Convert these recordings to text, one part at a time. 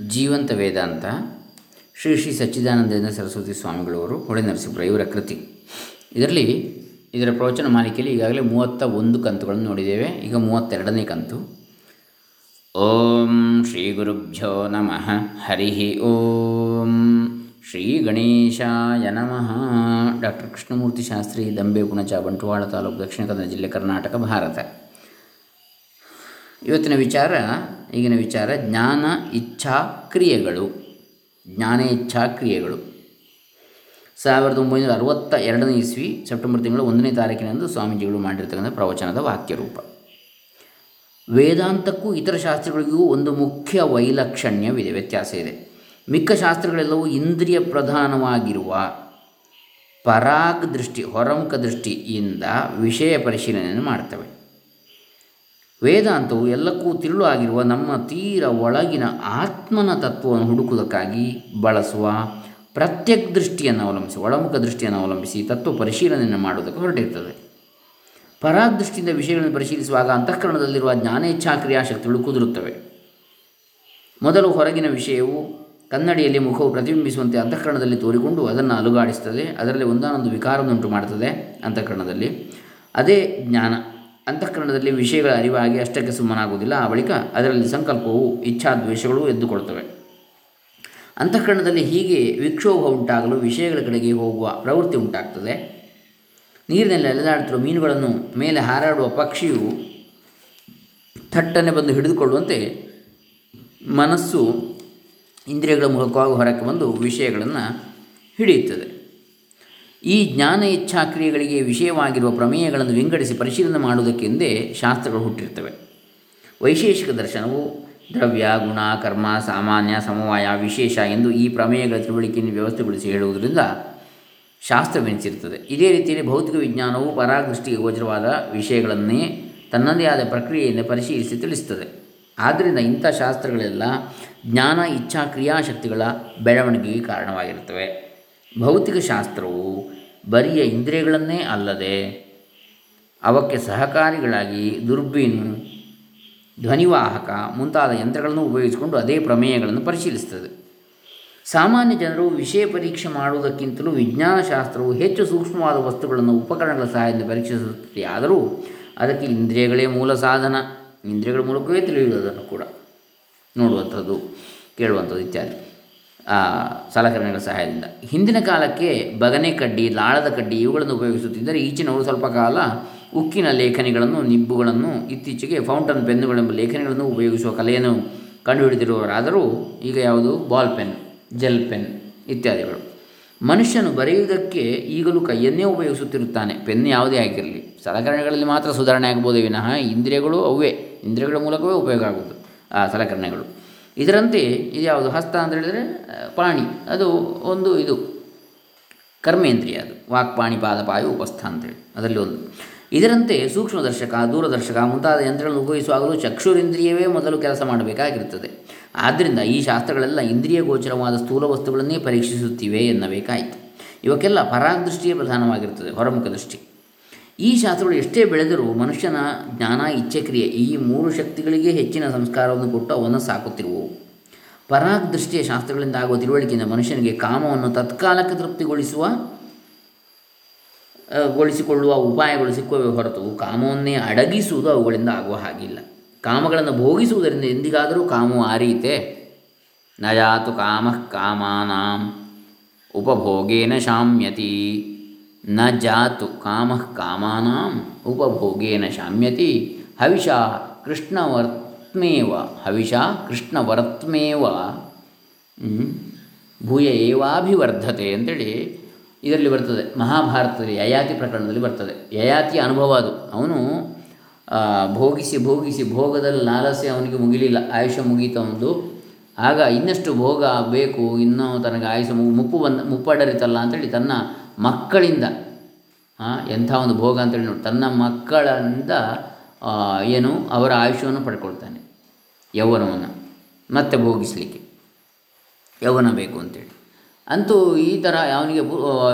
ಜೀವಂತ ವೇದಾಂತ ಶ್ರೀ ಶ್ರೀ ಸಚ್ಚಿದಾನಂದೇಂದ್ರ ಸರಸ್ವತಿ ಸ್ವಾಮಿಗಳವರು ಹೊಳೆ ಇವರ ಕೃತಿ. ಇದರಲ್ಲಿ ಇದರ ಪ್ರವಚನ ಮಾಲಿಕೆಯಲ್ಲಿ ಈಗಾಗಲೇ ಮೂವತ್ತ ಒಂದು ಕಂತುಗಳನ್ನು ನೋಡಿದ್ದೇವೆ. ಈಗ ಮೂವತ್ತೆರಡನೇ ಕಂತು. ಓಂ ಶ್ರೀ ಗುರುಭ್ಯೋ ನಮಃ. ಹರಿ ಓಂ ಶ್ರೀ ಗಣೇಶಾಯ ನಮಃ. ಡಾಕ್ಟರ್ ಕೃಷ್ಣಮೂರ್ತಿ ಶಾಸ್ತ್ರಿ, ದಂಬೆ ಪುಣಚ ಬಂಟ್ವಾಳ ತಾಲೂಕು, ದಕ್ಷಿಣ ಕನ್ನಡ ಜಿಲ್ಲೆ ಕರ್ನಾಟಕ, ಭಾರತ. ಇವತ್ತಿನ ವಿಚಾರ ಈಗಿನ ವಿಚಾರ, ಜ್ಞಾನ, ಇಚ್ಛಾ, ಕ್ರಿಯೆಗಳು. ಜ್ಞಾನ, ಇಚ್ಛಾ, ಕ್ರಿಯೆಗಳು. ಸಾವಿರದ ಒಂಬೈನೂರ ಅರವತ್ತ ಎರಡನೇ ಇಸ್ವಿ, ಸೆಪ್ಟೆಂಬರ್ ತಿಂಗಳ ಒಂದನೇ ತಾರೀಕಿನಂದು ಸ್ವಾಮೀಜಿಗಳು ಮಾಡಿರ್ತಕ್ಕಂಥ ಪ್ರವಚನದ ವಾಕ್ಯರೂಪ. ವೇದಾಂತಕ್ಕೂ ಇತರ ಶಾಸ್ತ್ರಗಳಿಗೂ ಒಂದು ಮುಖ್ಯ ವೈಲಕ್ಷಣ್ಯವಿದೆ, ವ್ಯತ್ಯಾಸ ಇದೆ. ಮಿಕ್ಕ ಶಾಸ್ತ್ರಗಳೆಲ್ಲವೂ ಇಂದ್ರಿಯ ಪ್ರಧಾನವಾಗಿರುವ ಪರಾಗ್ ದೃಷ್ಟಿ ಹೊರಮುಖ ದೃಷ್ಟಿಯಿಂದ ವಿಷಯ ಪರಿಶೀಲನೆಯನ್ನು ಮಾಡ್ತವೆ. ವೇದಾಂತವು ಎಲ್ಲಕ್ಕೂ ತಿರುಳು ಆಗಿರುವ ನಮ್ಮ ತೀರ ಒಳಗಿನ ಆತ್ಮನ ತತ್ವವನ್ನು ಹುಡುಕುವುದಕ್ಕಾಗಿ ಬಳಸುವ ಪ್ರತ್ಯಕ್ ದೃಷ್ಟಿಯನ್ನು ಅವಲಂಬಿಸಿ, ಒಳಮುಖ ದೃಷ್ಟಿಯನ್ನು ಅವಲಂಬಿಸಿ ತತ್ವ ಪರಿಶೀಲನೆಯನ್ನು ಮಾಡುವುದಕ್ಕೆ ಹೊರಟಿರ್ತದೆ. ಪರಾದೃಷ್ಟಿಯಿಂದ ವಿಷಯಗಳನ್ನು ಪರಿಶೀಲಿಸುವಾಗ ಅಂತಃಕರಣದಲ್ಲಿರುವ ಜ್ಞಾನೇಚ್ಛಾ ಕ್ರಿಯಾಶಕ್ತಿಗಳು ಕುದುರುತ್ತವೆ ಮೊದಲು ಹೊರಗಿನ ವಿಷಯವು ಕನ್ನಡಿಯಲ್ಲಿ ಮುಖವು ಪ್ರತಿಬಿಂಬಿಸುವಂತೆ ಅಂತಃಕರಣದಲ್ಲಿ ತೋರಿಕೊಂಡು ಅದನ್ನು ಅಲುಗಾಡಿಸ್ತದೆ, ಅದರಲ್ಲಿ ಒಂದಾನೊಂದು ವಿಕಾರವನ್ನುಂಟು ಮಾಡುತ್ತದೆ ಅಂತಃಕರಣದಲ್ಲಿ. ಅದೇ ಜ್ಞಾನ. ಅಂತಃಕರಣದಲ್ಲಿ ವಿಷಯಗಳ ಅರಿವಾಗಿ ಅಷ್ಟಕ್ಕೆ ಸುಮ್ಮನಾಗುವುದಿಲ್ಲ. ಆ ಬಳಿಕ ಅದರಲ್ಲಿ ಸಂಕಲ್ಪವು, ಇಚ್ಛಾದ್ವೇಷಗಳು ಎದ್ದುಕೊಳ್ತವೆ. ಅಂತಃಕರಣದಲ್ಲಿ ಹೀಗೆ ವಿಕ್ಷೋಭ ಉಂಟಾಗಲು ವಿಷಯಗಳ ಕಡೆಗೆ ಹೋಗುವ ಪ್ರವೃತ್ತಿ ಉಂಟಾಗ್ತದೆ. ನೀರಿನಲ್ಲಿ ಅಲೆದಾಡುತ್ತಿರುವ ಮೀನುಗಳನ್ನು ಮೇಲೆ ಹಾರಾಡುವ ಪಕ್ಷಿಯು ಥಟ್ಟನೆ ಬಂದು ಹಿಡಿದುಕೊಳ್ಳುವಂತೆ ಮನಸ್ಸು ಇಂದ್ರಿಯಗಳ ಮೂಲಕವಾಗಿ ಹೊರಕ್ಕೆ ಬಂದು ವಿಷಯಗಳನ್ನು ಹಿಡಿಯುತ್ತದೆ. ಈ ಜ್ಞಾನ ಇಚ್ಛಾ ಕ್ರಿಯೆಗಳಿಗೆ ವಿಷಯವಾಗಿರುವ ಪ್ರಮೇಯಗಳನ್ನು ವಿಂಗಡಿಸಿ ಪರಿಶೀಲನೆ ಮಾಡುವುದಕ್ಕೆಂದೇ ಶಾಸ್ತ್ರಗಳು ಹುಟ್ಟಿರ್ತವೆ ವೈಶೇಷಿಕ ದರ್ಶನವು ದ್ರವ್ಯ, ಗುಣ, ಕರ್ಮ, ಸಾಮಾನ್ಯ, ಸಮವಾಯ, ವಿಶೇಷ ಎಂದು ಈ ಪ್ರಮೇಯಗಳ ತಿಳುವಳಿಕೆಯನ್ನು ವ್ಯವಸ್ಥೆಗೊಳಿಸಿ ಹೇಳುವುದರಿಂದ ಶಾಸ್ತ್ರವೆನಿಸಿರುತ್ತದೆ ಇದೇ ರೀತಿಯಲ್ಲಿ ಭೌತಿಕ ವಿಜ್ಞಾನವು ಪರಾದೃಷ್ಟಿಗೆ ಗೋಚರವಾದ ವಿಷಯಗಳನ್ನೇ ತನ್ನದೇ ಆದ ಪ್ರಕ್ರಿಯೆಯಿಂದ ಪರಿಶೀಲಿಸಿ ತಿಳಿಸುತ್ತದೆ. ಆದ್ದರಿಂದ ಇಂಥ ಶಾಸ್ತ್ರಗಳೆಲ್ಲ ಜ್ಞಾನ ಇಚ್ಛಾ ಕ್ರಿಯಾಶಕ್ತಿಗಳ ಬೆಳವಣಿಗೆಗೆ ಕಾರಣವಾಗಿರುತ್ತವೆ. ಭೌತಿಕ ಶಾಸ್ತ್ರವು ಬರಿಯ ಇಂದ್ರಿಯಗಳನ್ನೇ ಅಲ್ಲದೆ ಅವಕ್ಕೆ ಸಹಕಾರಿಗಳಾಗಿ ದುರ್ಬೀನು, ಧ್ವನಿವಾಹಕ ಮುಂತಾದ ಯಂತ್ರಗಳನ್ನು ಉಪಯೋಗಿಸಿಕೊಂಡು ಅದೇ ಪ್ರಮೇಯಗಳನ್ನು ಪರಿಶೀಲಿಸುತ್ತದೆ. ಸಾಮಾನ್ಯ ಜನರು ವಿಷಯ ಪರೀಕ್ಷೆ ಮಾಡುವುದಕ್ಕಿಂತಲೂ ವಿಜ್ಞಾನಶಾಸ್ತ್ರವು ಹೆಚ್ಚು ಸೂಕ್ಷ್ಮವಾದ ವಸ್ತುಗಳನ್ನು ಉಪಕರಣಗಳ ಸಹಾಯದಿಂದ ಪರೀಕ್ಷಿಸುತ್ತದೆ ಆದರೂ ಅದಕ್ಕೆ ಇಂದ್ರಿಯಗಳೇ ಮೂಲ ಸಾಧನ. ಇಂದ್ರಿಯಗಳ ಮೂಲಕವೇ ತಿಳಿಯುವುದನ್ನು ಕೂಡ ನೋಡುವಂಥದ್ದು, ಕೇಳುವಂಥದ್ದು ಇತ್ಯಾದಿ. ಸಲಕರಣೆಗಳ ಸಹಾಯದಿಂದ. ಹಿಂದಿನ ಕಾಲಕ್ಕೆ ಬಗನೆ ಕಡ್ಡಿ, ಲಾಳದ ಕಡ್ಡಿ ಇವುಗಳನ್ನು ಉಪಯೋಗಿಸುತ್ತಿದ್ದರೆ ಈಚಿನವರು ಸ್ವಲ್ಪ ಕಾಲ ಉಕ್ಕಿನ ಲೇಖನಿಗಳನ್ನು, ನಿಬ್ಬುಗಳನ್ನು, ಇತ್ತೀಚೆಗೆ ಫೌಂಟನ್ ಪೆನ್ನುಗಳೆಂಬ ಲೇಖನಿಗಳನ್ನು ಉಪಯೋಗಿಸುವ ಕಲೆಯನ್ನು ಕಂಡುಹಿಡಿದಿರುವವರಾದರೂ ಈಗ ಯಾವುದು? ಬಾಲ್ ಪೆನ್, ಜೆಲ್ ಪೆನ್ ಇತ್ಯಾದಿಗಳು. ಮನುಷ್ಯನು ಬರೆಯುವುದಕ್ಕೆ ಈಗಲೂ ಕೈಯನ್ನೇ ಉಪಯೋಗಿಸುತ್ತಿರುತ್ತಾನೆ. ಪೆನ್ ಯಾವುದೇ ಆಗಿರಲಿ. ಸಲಕರಣೆಗಳಲ್ಲಿ ಮಾತ್ರ ಸುಧಾರಣೆ ಆಗ್ಬೋದೇ ವಿನಃ ಇಂದ್ರಿಯಗಳು ಅವೇ. ಇಂದ್ರಿಯಗಳ ಮೂಲಕವೇ ಉಪಯೋಗ ಆಗುವುದು. ಆ ಸಲಕರಣೆಗಳು ಇದರಂತೆ ಇದು ಯಾವುದು? ಹಸ್ತ ಅಂತ ಹೇಳಿದರೆ ಪಾಣಿ. ಅದು ಒಂದು ಇದು. ಕರ್ಮೇಂದ್ರಿಯ ಅದು. ವಾಕ್ಪಾಣಿ ಪಾದಪಾಯು ಉಪಸ್ಥ ಅಂತೇಳಿ ಅದರಲ್ಲಿ ಒಂದು. ಇದರಂತೆ ಸೂಕ್ಷ್ಮದರ್ಶಕ ದೂರದರ್ಶಕ ಮುಂತಾದ ಯಂತ್ರಗಳನ್ನು ಉಪಯೋಗಿಸುವಾಗಲೂ ಚಕ್ಷುರಿಂದ್ರಿಯವೇ ಮೊದಲು ಕೆಲಸ ಮಾಡಬೇಕಾಗಿರುತ್ತದೆ. ಆದ್ದರಿಂದ ಈ ಶಾಸ್ತ್ರಗಳೆಲ್ಲ ಇಂದ್ರಿಯ ಗೋಚರವಾದ ಸ್ಥೂಲ ವಸ್ತುಗಳನ್ನೇ ಪರೀಕ್ಷಿಸುತ್ತಿವೆ ಎನ್ನಬೇಕಾಯಿತು. ಇವಕ್ಕೆಲ್ಲ ಪರಾಗದೃಷ್ಟಿಯೇ ಪ್ರಧಾನವಾಗಿರುತ್ತದೆ, ಹೊರಮುಖ ದೃಷ್ಟಿ. ಈ ಶಾಸ್ತ್ರಗಳು ಎಷ್ಟೇ ಬೆಳೆದರೂ ಮನುಷ್ಯನ ಜ್ಞಾನ, ಇಚ್ಛೆಕ್ರಿಯೆ ಈ ಮೂರು ಶಕ್ತಿಗಳಿಗೆ ಹೆಚ್ಚಿನ ಸಂಸ್ಕಾರವನ್ನು ಕೊಟ್ಟು ಅವನ್ನು ಸಾಕುತ್ತಿರುವವು ಪರಾಗ್ ದೃಷ್ಟಿಯ ಶಾಸ್ತ್ರಗಳಿಂದ ಆಗುವ ತಿಳುವಳಿಕೆಯಿಂದ ಮನುಷ್ಯನಿಗೆ ಕಾಮವನ್ನು ತತ್ಕಾಲಕ್ಕೆ ತೃಪ್ತಿಗೊಳಿಸುವ ಗೊಳಿಸಿಕೊಳ್ಳುವ ಉಪಾಯಗಳು ಸಿಕ್ಕುವೆ ಹೊರತು ಕಾಮವನ್ನೇ ಅಡಗಿಸುವುದು ಅವುಗಳಿಂದ ಆಗುವ ಹಾಗಿಲ್ಲ. ಕಾಮಗಳನ್ನು ಭೋಗಿಸುವುದರಿಂದ ಎಂದಿಗಾದರೂ ಕಾಮವು ಆರೀತೆ ನಯಾತು ಕಾಮ ಕಾಮಾನಾಂ ಉಪಭೋಗೇನ ಶಾಮ್ಯತಿ. ನ ಜಾತು ಕಾಮ ಕಾಮಾನಾಂ ಉಪಭೋಗೇನ ಶಾಮ್ಯತಿ ಹವಿಷ ಕೃಷ್ಣವರ್ತ್ಮೇವ ಹವಿಷ ಕೃಷ್ಣವರ್ತ್ಮೇವ. ಭೂಯ ಏವಾಭಿವರ್ಧತೆ ಅಂತೇಳಿ ಇದರಲ್ಲಿ ಬರ್ತದೆ. ಮಹಾಭಾರತದಲ್ಲಿ ಯಯಾತಿ ಪ್ರಕರಣದಲ್ಲಿ ಬರ್ತದೆ. ಯಯಾತಿಯ ಅನುಭವ ಅದು. ಅವನು ಭೋಗಿಸಿ ಭೋಗಿಸಿ ಭೋಗದಲ್ಲಿ ಲಾಲಸೆ ಅವನಿಗೆ ಮುಗಿಲಿಲ್ಲ. ಆಯುಷ ಮುಗೀತವನದು ಆಗ ಇನ್ನಷ್ಟು ಭೋಗ ಬೇಕು, ಇನ್ನೂ ತನಗೆ ಆಯುಷ ಮುಪ್ಪು ಬಂದ, ಮುಪ್ಪಡರಿತಲ್ಲ ಅಂತೇಳಿ ತನ್ನ ಮಕ್ಕಳಿಂದ ಎಂಥ ಒಂದು ಭೋಗ ಅಂತೇಳಿ ನೋಡಿ. ತನ್ನ ಮಕ್ಕಳಿಂದ ಏನು, ಅವರ ಆಯುಷ್ಯವನ್ನು ಪಡ್ಕೊಳ್ತಾನೆ. ಯೌವನವನ್ನು. ಮತ್ತೆ ಭೋಗಿಸಲಿಕ್ಕೆ. ಯೌವನ ಬೇಕು ಅಂತೇಳಿ. ಅಂತೂ ಈ ಥರ ಅವನಿಗೆ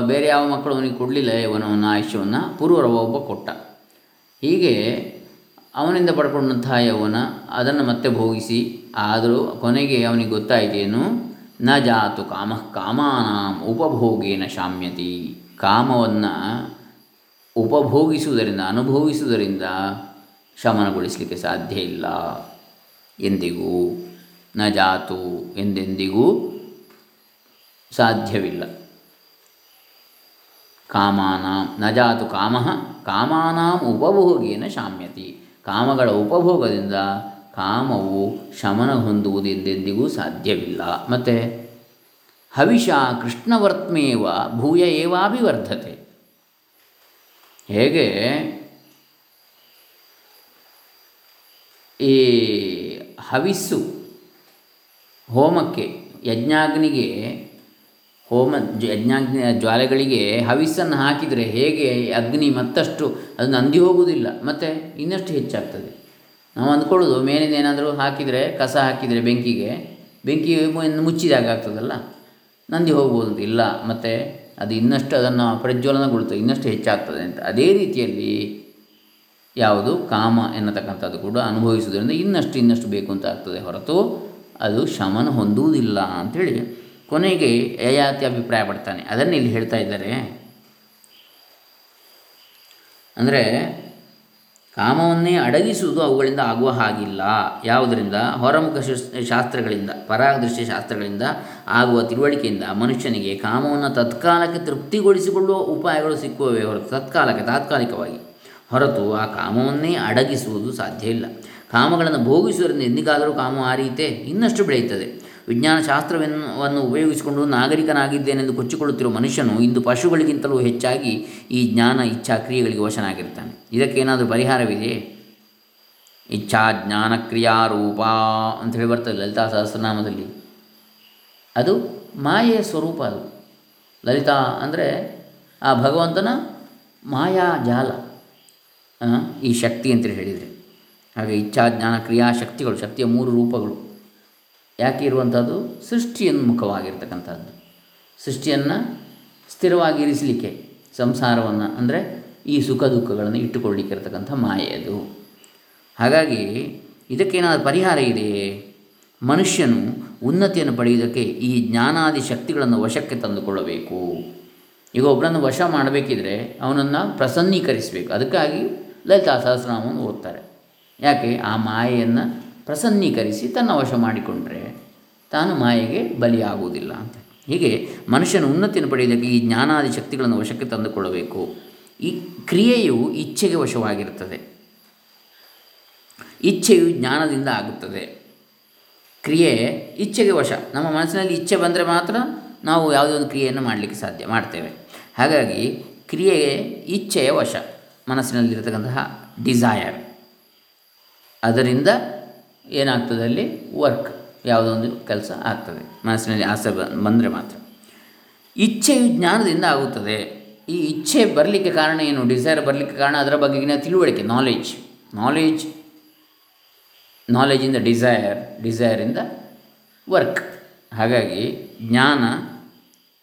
ಬೇರೆ ಯಾವ ಮಕ್ಕಳು ಅವನಿಗೆ ಕೊಡಲಿಲ್ಲ ಯೌವನವನ್ನು, ಆಯುಷ್ಯವನ್ನು. ಪೂರ್ವರವ ಒಬ್ಬ ಕೊಟ್ಟ. ಹೀಗೆ ಅವನಿಂದ ಪಡ್ಕೊಂಡಂತಹ ಯೌವನ ಅದನ್ನು ಮತ್ತೆ ಭೋಗಿಸಿ, ಆದರೂ ಕೊನೆಗೆ ಅವನಿಗೆ ಗೊತ್ತಾಯಿತೇನು ನ ಜಾತು ಕಾಮ ಕಾಮಾನ ಉಪಭೋಗೇನ ಶಾಮ್ಯತಿ. ಕಾಮವನ್ನು ಉಪಭೋಗಿಸುವುದರಿಂದ ಅನುಭವಿಸುವುದರಿಂದ ಶಮನಗೊಳಿಸಲಿಕ್ಕೆ ಸಾಧ್ಯ ಇಲ್ಲ. ಎಂದಿಗೂ ನ ಜಾತು ಎಂದೆಂದಿಗೂ ಸಾಧ್ಯವಿಲ್ಲ. ಕಾಮಾನಾಂ, ನ ಜಾತು ಕಾಮ ಕಾಮಾನ ಉಪಭೋಗೇನ ಶಾಮ್ಯತಿ. ಕಾಮಗಳ ಉಪಭೋಗದಿಂದ ಕಾಮವು ಶಮನ ಹೊಂದುವುದೆಂದೆಂದಿಗೂ ಸಾಧ್ಯವಿಲ್ಲ. ಮತ್ತು, ಹವಿಷ ಕೃಷ್ಣವರ್ತ್ಮೇವ ಭೂಯ ಏವಾಭಿವರ್ಧತೆ. ಹೇಗೆ? ಈ ಹವಿಸ್ಸು ಹೋಮಕ್ಕೆ, ಯಜ್ಞಾಗ್ನಿಗೆ, ಹೋಮ ಯಜ್ಞಾಗ್ನಿ ಜ್ವಾಲೆಗಳಿಗೆ ಹವಿಸ್ಸನ್ನು ಹಾಕಿದರೆ ಹೇಗೆ ಅಗ್ನಿ ಮತ್ತಷ್ಟು ಅದು ನಂದಿ ಹೋಗುವುದಿಲ್ಲ. ಮತ್ತು ಇನ್ನಷ್ಟು ಹೆಚ್ಚಾಗ್ತದೆ. ನಾವು ಅಂದ್ಕೊಳ್ಳೋದು ಮೇಲಿಂದ ಏನಾದರೂ ಹಾಕಿದರೆ, ಕಸ ಹಾಕಿದರೆ ಬೆಂಕಿಗೆ, ಬೆಂಕಿ ಮುಚ್ಚಿದಾಗ ಆಗ್ತದಲ್ಲ? ನಂದಿ ಹೋಗ್ಬೋದು ಇಲ್ಲ, ಮತ್ತು ಅದು ಇನ್ನಷ್ಟು ಅದನ್ನು ಪ್ರಜ್ವಲನಗೊಳ್ತದೆ ಇನ್ನಷ್ಟು ಹೆಚ್ಚಾಗ್ತದೆ ಅಂತ. ಅದೇ ರೀತಿಯಲ್ಲಿ ಯಾವುದು ಕಾಮ ಎನ್ನತಕ್ಕಂಥದ್ದು ಕೂಡ ಅನುಭವಿಸುವುದರಿಂದ ಇನ್ನಷ್ಟು ಇನ್ನಷ್ಟು ಬೇಕು ಅಂತ ಆಗ್ತದೆ ಹೊರತು ಅದು ಶಮನ ಹೊಂದುವುದಿಲ್ಲ ಅಂಥೇಳಿ ಕೊನೆಗೆ ಯಯಾತಿ ಅಭಿಪ್ರಾಯ ಪಡ್ತಾನೆ ಅದನ್ನು ಇಲ್ಲಿ ಹೇಳ್ತಾ ಇದ್ದಾರೆ. ಅಂದರೆ ಕಾಮವನ್ನೇ ಅಡಗಿಸುವುದು ಅವುಗಳಿಂದ ಆಗುವ ಹಾಗಿಲ್ಲ. ಯಾವುದರಿಂದ? ಹೊರಮುಖ ಶಸ್- ಶಾಸ್ತ್ರಗಳಿಂದ, ಪರಾಗದೃಶ್ಯ ಶಾಸ್ತ್ರಗಳಿಂದ ಆಗುವ ತಿಳುವಳಿಕೆಯಿಂದ ಮನುಷ್ಯನಿಗೆ ಕಾಮವನ್ನು ತತ್ಕಾಲಕ್ಕೆ ತೃಪ್ತಿಗೊಳಿಸಿಕೊಳ್ಳುವ ಉಪಾಯಗಳು ಸಿಕ್ಕುವವೇ ಹೊರತು ತತ್ಕಾಲಕ್ಕೆ, ತಾತ್ಕಾಲಿಕವಾಗಿ. ಹೊರತು ಆ ಕಾಮವನ್ನೇ ಅಡಗಿಸುವುದು ಸಾಧ್ಯ ಇಲ್ಲ. ಕಾಮಗಳನ್ನು ಭೋಗಿಸುವುದರಿಂದ ಎಂದಿಗಾದರೂ ಕಾಮ ಆರೀತೆ ಇನ್ನಷ್ಟು ಬೆಳೆಯುತ್ತದೆ. ವಿಜ್ಞಾನ ಶಾಸ್ತ್ರವನ್ನು ಉಪಯೋಗಿಸಿಕೊಂಡು ನಾಗರಿಕನಾಗಿದ್ದೇನೆಂದು ಕೊಚ್ಚಿಕೊಳ್ಳುತ್ತಿರುವ ಮನುಷ್ಯನು ಇಂದು ಪಶುಗಳಿಗಿಂತಲೂ ಹೆಚ್ಚಾಗಿ ಈ ಜ್ಞಾನ ಇಚ್ಛಾ ಕ್ರಿಯೆಗಳಿಗೆ ವಶನಾಗಿರ್ತಾನೆ ಇದಕ್ಕೇನಾದರೂ ಪರಿಹಾರವಿದೆಯೇ? ಇಚ್ಛಾ ಜ್ಞಾನ ಕ್ರಿಯಾರೂಪ ಅಂತ ಹೇಳಿ ಬರ್ತದೆ ಲಲಿತಾ ಸಹಸ್ರನಾಮದಲ್ಲಿ. ಅದು ಮಾಯೆಯ ಸ್ವರೂಪ ಅದು. ಲಲಿತಾ ಅಂದರೆ ಆ ಭಗವಂತನ ಮಾಯಾ ಜಾಲ ಈ ಶಕ್ತಿ ಅಂತೇಳಿ ಹೇಳಿದರೆ. ಹಾಗೆ ಇಚ್ಛಾ ಜ್ಞಾನ ಕ್ರಿಯಾ ಶಕ್ತಿಗಳು, ಶಕ್ತಿಯ ಮೂರು ರೂಪಗಳು. ಯಾಕೆ ಇರುವಂಥದ್ದು? ಸೃಷ್ಟಿಯನ್ಮುಖವಾಗಿರ್ತಕ್ಕಂಥದ್ದು ಸೃಷ್ಟಿಯನ್ನು ಸ್ಥಿರವಾಗಿರಿಸಲಿಕ್ಕೆ ಸಂಸಾರವನ್ನು ಅಂದರೆ ಈ ಸುಖ ದುಃಖಗಳನ್ನು ಇಟ್ಟುಕೊಳ್ಳಿಕ್ಕೆ ಇರತಕ್ಕಂಥ ಮಾಯೆ ಅದು. ಹಾಗಾಗಿ ಇದಕ್ಕೇನಾದರೂ ಪರಿಹಾರ ಇದೆಯೇ? ಮನುಷ್ಯನು ಉನ್ನತಿಯನ್ನು ಪಡೆಯುವುದಕ್ಕೆ ಈ ಜ್ಞಾನಾದಿ ಶಕ್ತಿಗಳನ್ನು ವಶಕ್ಕೆ ತಂದುಕೊಳ್ಳಬೇಕು. ಈಗ ಒಬ್ಬರನ್ನು ವಶ ಮಾಡಬೇಕಿದ್ರೆ ಅವನನ್ನು ಪ್ರಸನ್ನೀಕರಿಸಬೇಕು. ಅದಕ್ಕಾಗಿ ಲಲಿತಾ ಸಹಸ್ರನಾಮವನ್ನು ಓದ್ತಾರೆ. ಯಾಕೆ? ಆ ಮಾಯೆಯನ್ನು ಪ್ರಸನ್ನೀಕರಿಸಿ ತನ್ನ ವಶ ಮಾಡಿಕೊಂಡ್ರೆ. ತಾನು ಮಾಯೆಗೆ ಬಲಿಯಾಗುವುದಿಲ್ಲ. ಅಂತ ಹೀಗೆ ಮನುಷ್ಯನ ಉನ್ನತಿಯನ್ನು ಪಡೆಯುವುದಕ್ಕೆ ಈ ಜ್ಞಾನಾದಿ ಶಕ್ತಿಗಳನ್ನು ವಶಕ್ಕೆ ತಂದುಕೊಳ್ಳಬೇಕು. ಈ ಕ್ರಿಯೆಯು ಇಚ್ಛೆಗೆ ವಶವಾಗಿರುತ್ತದೆ. ಇಚ್ಛೆಯು ಜ್ಞಾನದಿಂದ ಆಗುತ್ತದೆ. ಕ್ರಿಯೆ ಇಚ್ಛೆಗೆ ವಶ. ನಮ್ಮ ಮನಸ್ಸಿನಲ್ಲಿ ಇಚ್ಛೆ ಬಂದರೆ ಮಾತ್ರ ನಾವು ಯಾವುದೇ ಒಂದು ಕ್ರಿಯೆಯನ್ನು ಮಾಡಲಿಕ್ಕೆ ಸಾಧ್ಯ ಮಾಡ್ತೇವೆ. ಹಾಗಾಗಿ ಕ್ರಿಯೆಗೆ ಇಚ್ಛೆಯ ವಶ, ಮನಸ್ಸಿನಲ್ಲಿರತಕ್ಕಂತಹ ಡಿಸೈರ್. ಅದರಿಂದ ಏನಾಗ್ತದೆ ಅಲ್ಲಿ ವರ್ಕ್. ಯಾವುದೊಂದು ಕೆಲಸ ಆಗ್ತದೆ. ಮನಸ್ಸಿನಲ್ಲಿ ಆಸೆ ಬಂದರೆ ಮಾತ್ರ. ಇಚ್ಛೆಯು ಜ್ಞಾನದಿಂದ ಆಗುತ್ತದೆ. ಈ ಇಚ್ಛೆ ಬರಲಿಕ್ಕೆ ಕಾರಣ ಏನು? ಡಿಸೈರ್ ಬರಲಿಕ್ಕೆ ಕಾರಣ ಅದರ ಬಗೆಗಿನ ತಿಳುವಳಿಕೆ ನಾಲೆಜ್ ನಾಲೆಜ್ ನಾಲೆಜಿಂದ ಡಿಸೈರ್ ಡಿಸೈರಿಂದ ವರ್ಕ್ ಹಾಗಾಗಿ ಜ್ಞಾನ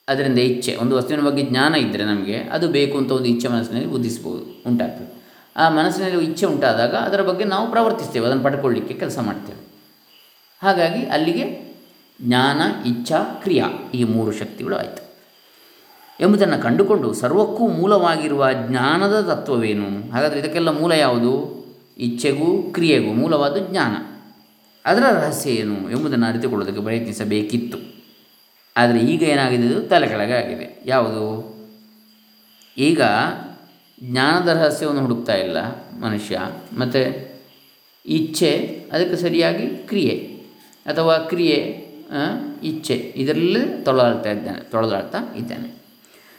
ಅದರಿಂದ ಇಚ್ಛೆ, ಒಂದು ವಸ್ತುವಿನ ಬಗ್ಗೆ ಜ್ಞಾನ ಇದ್ದರೆ ನಮಗೆ ಅದು ಬೇಕು ಅಂತ ಒಂದು ಇಚ್ಛೆ ಮನಸ್ಸಿನಲ್ಲಿ ಉದಿಸ್ಬೋದು, ಉಂಟಾಗ್ತದೆ. ಆ ಮನಸ್ಸಿನಲ್ಲಿ ಇಚ್ಛೆ ಉಂಟಾದಾಗ ಅದರ ಬಗ್ಗೆ ನಾವು ಪ್ರವರ್ತಿಸ್ತೇವೆ, ಅದನ್ನು ಪಡ್ಕೊಳ್ಳಿಕ್ಕೆ ಕೆಲಸ ಮಾಡ್ತೇವೆ. ಹಾಗಾಗಿ ಅಲ್ಲಿಗೆ ಜ್ಞಾನ, ಇಚ್ಛಾ, ಕ್ರಿಯಾ ಈ ಮೂರು ಶಕ್ತಿಗಳು ಆಯಿತು. ಎಂಬುದನ್ನು ಕಂಡುಕೊಂಡು ಸರ್ವಕ್ಕೂ ಮೂಲವಾಗಿರುವ ಜ್ಞಾನದ ತತ್ವವೇನು? ಹಾಗಾದರೆ ಇದಕ್ಕೆಲ್ಲ ಮೂಲ ಯಾವುದು? ಇಚ್ಛೆಗೂ ಕ್ರಿಯೆಗೂ ಮೂಲವಾದ ಜ್ಞಾನ. ಅದರ ರಹಸ್ಯ ಏನು ಎಂಬುದನ್ನು ಅರಿತುಕೊಳ್ಳೋದಕ್ಕೆ ಪ್ರಯತ್ನಿಸಬೇಕಿತ್ತು. ಆದರೆ ಈಗ ಏನಾಗಿದೆ? ಇದು ತಲೆ ಆಗಿದೆ. ಯಾವುದು? ಈಗ ಜ್ಞಾನದ ರಹಸ್ಯವನ್ನು ಹುಡುಕ್ತಾ ಇಲ್ಲ ಮನುಷ್ಯ. ಮತ್ತು ಇಚ್ಛೆ, ಅದಕ್ಕೆ ಸರಿಯಾಗಿ ಕ್ರಿಯೆ. ಅಥವಾ ಕ್ರಿಯೆ ಇಚ್ಛೆ, ಇದರಲ್ಲೇ ತೊಳಲಾಡ್ತಾ ಇದ್ದಾನೆ, ತೊಳೆದಾಡ್ತಾ ಇದ್ದಾನೆ.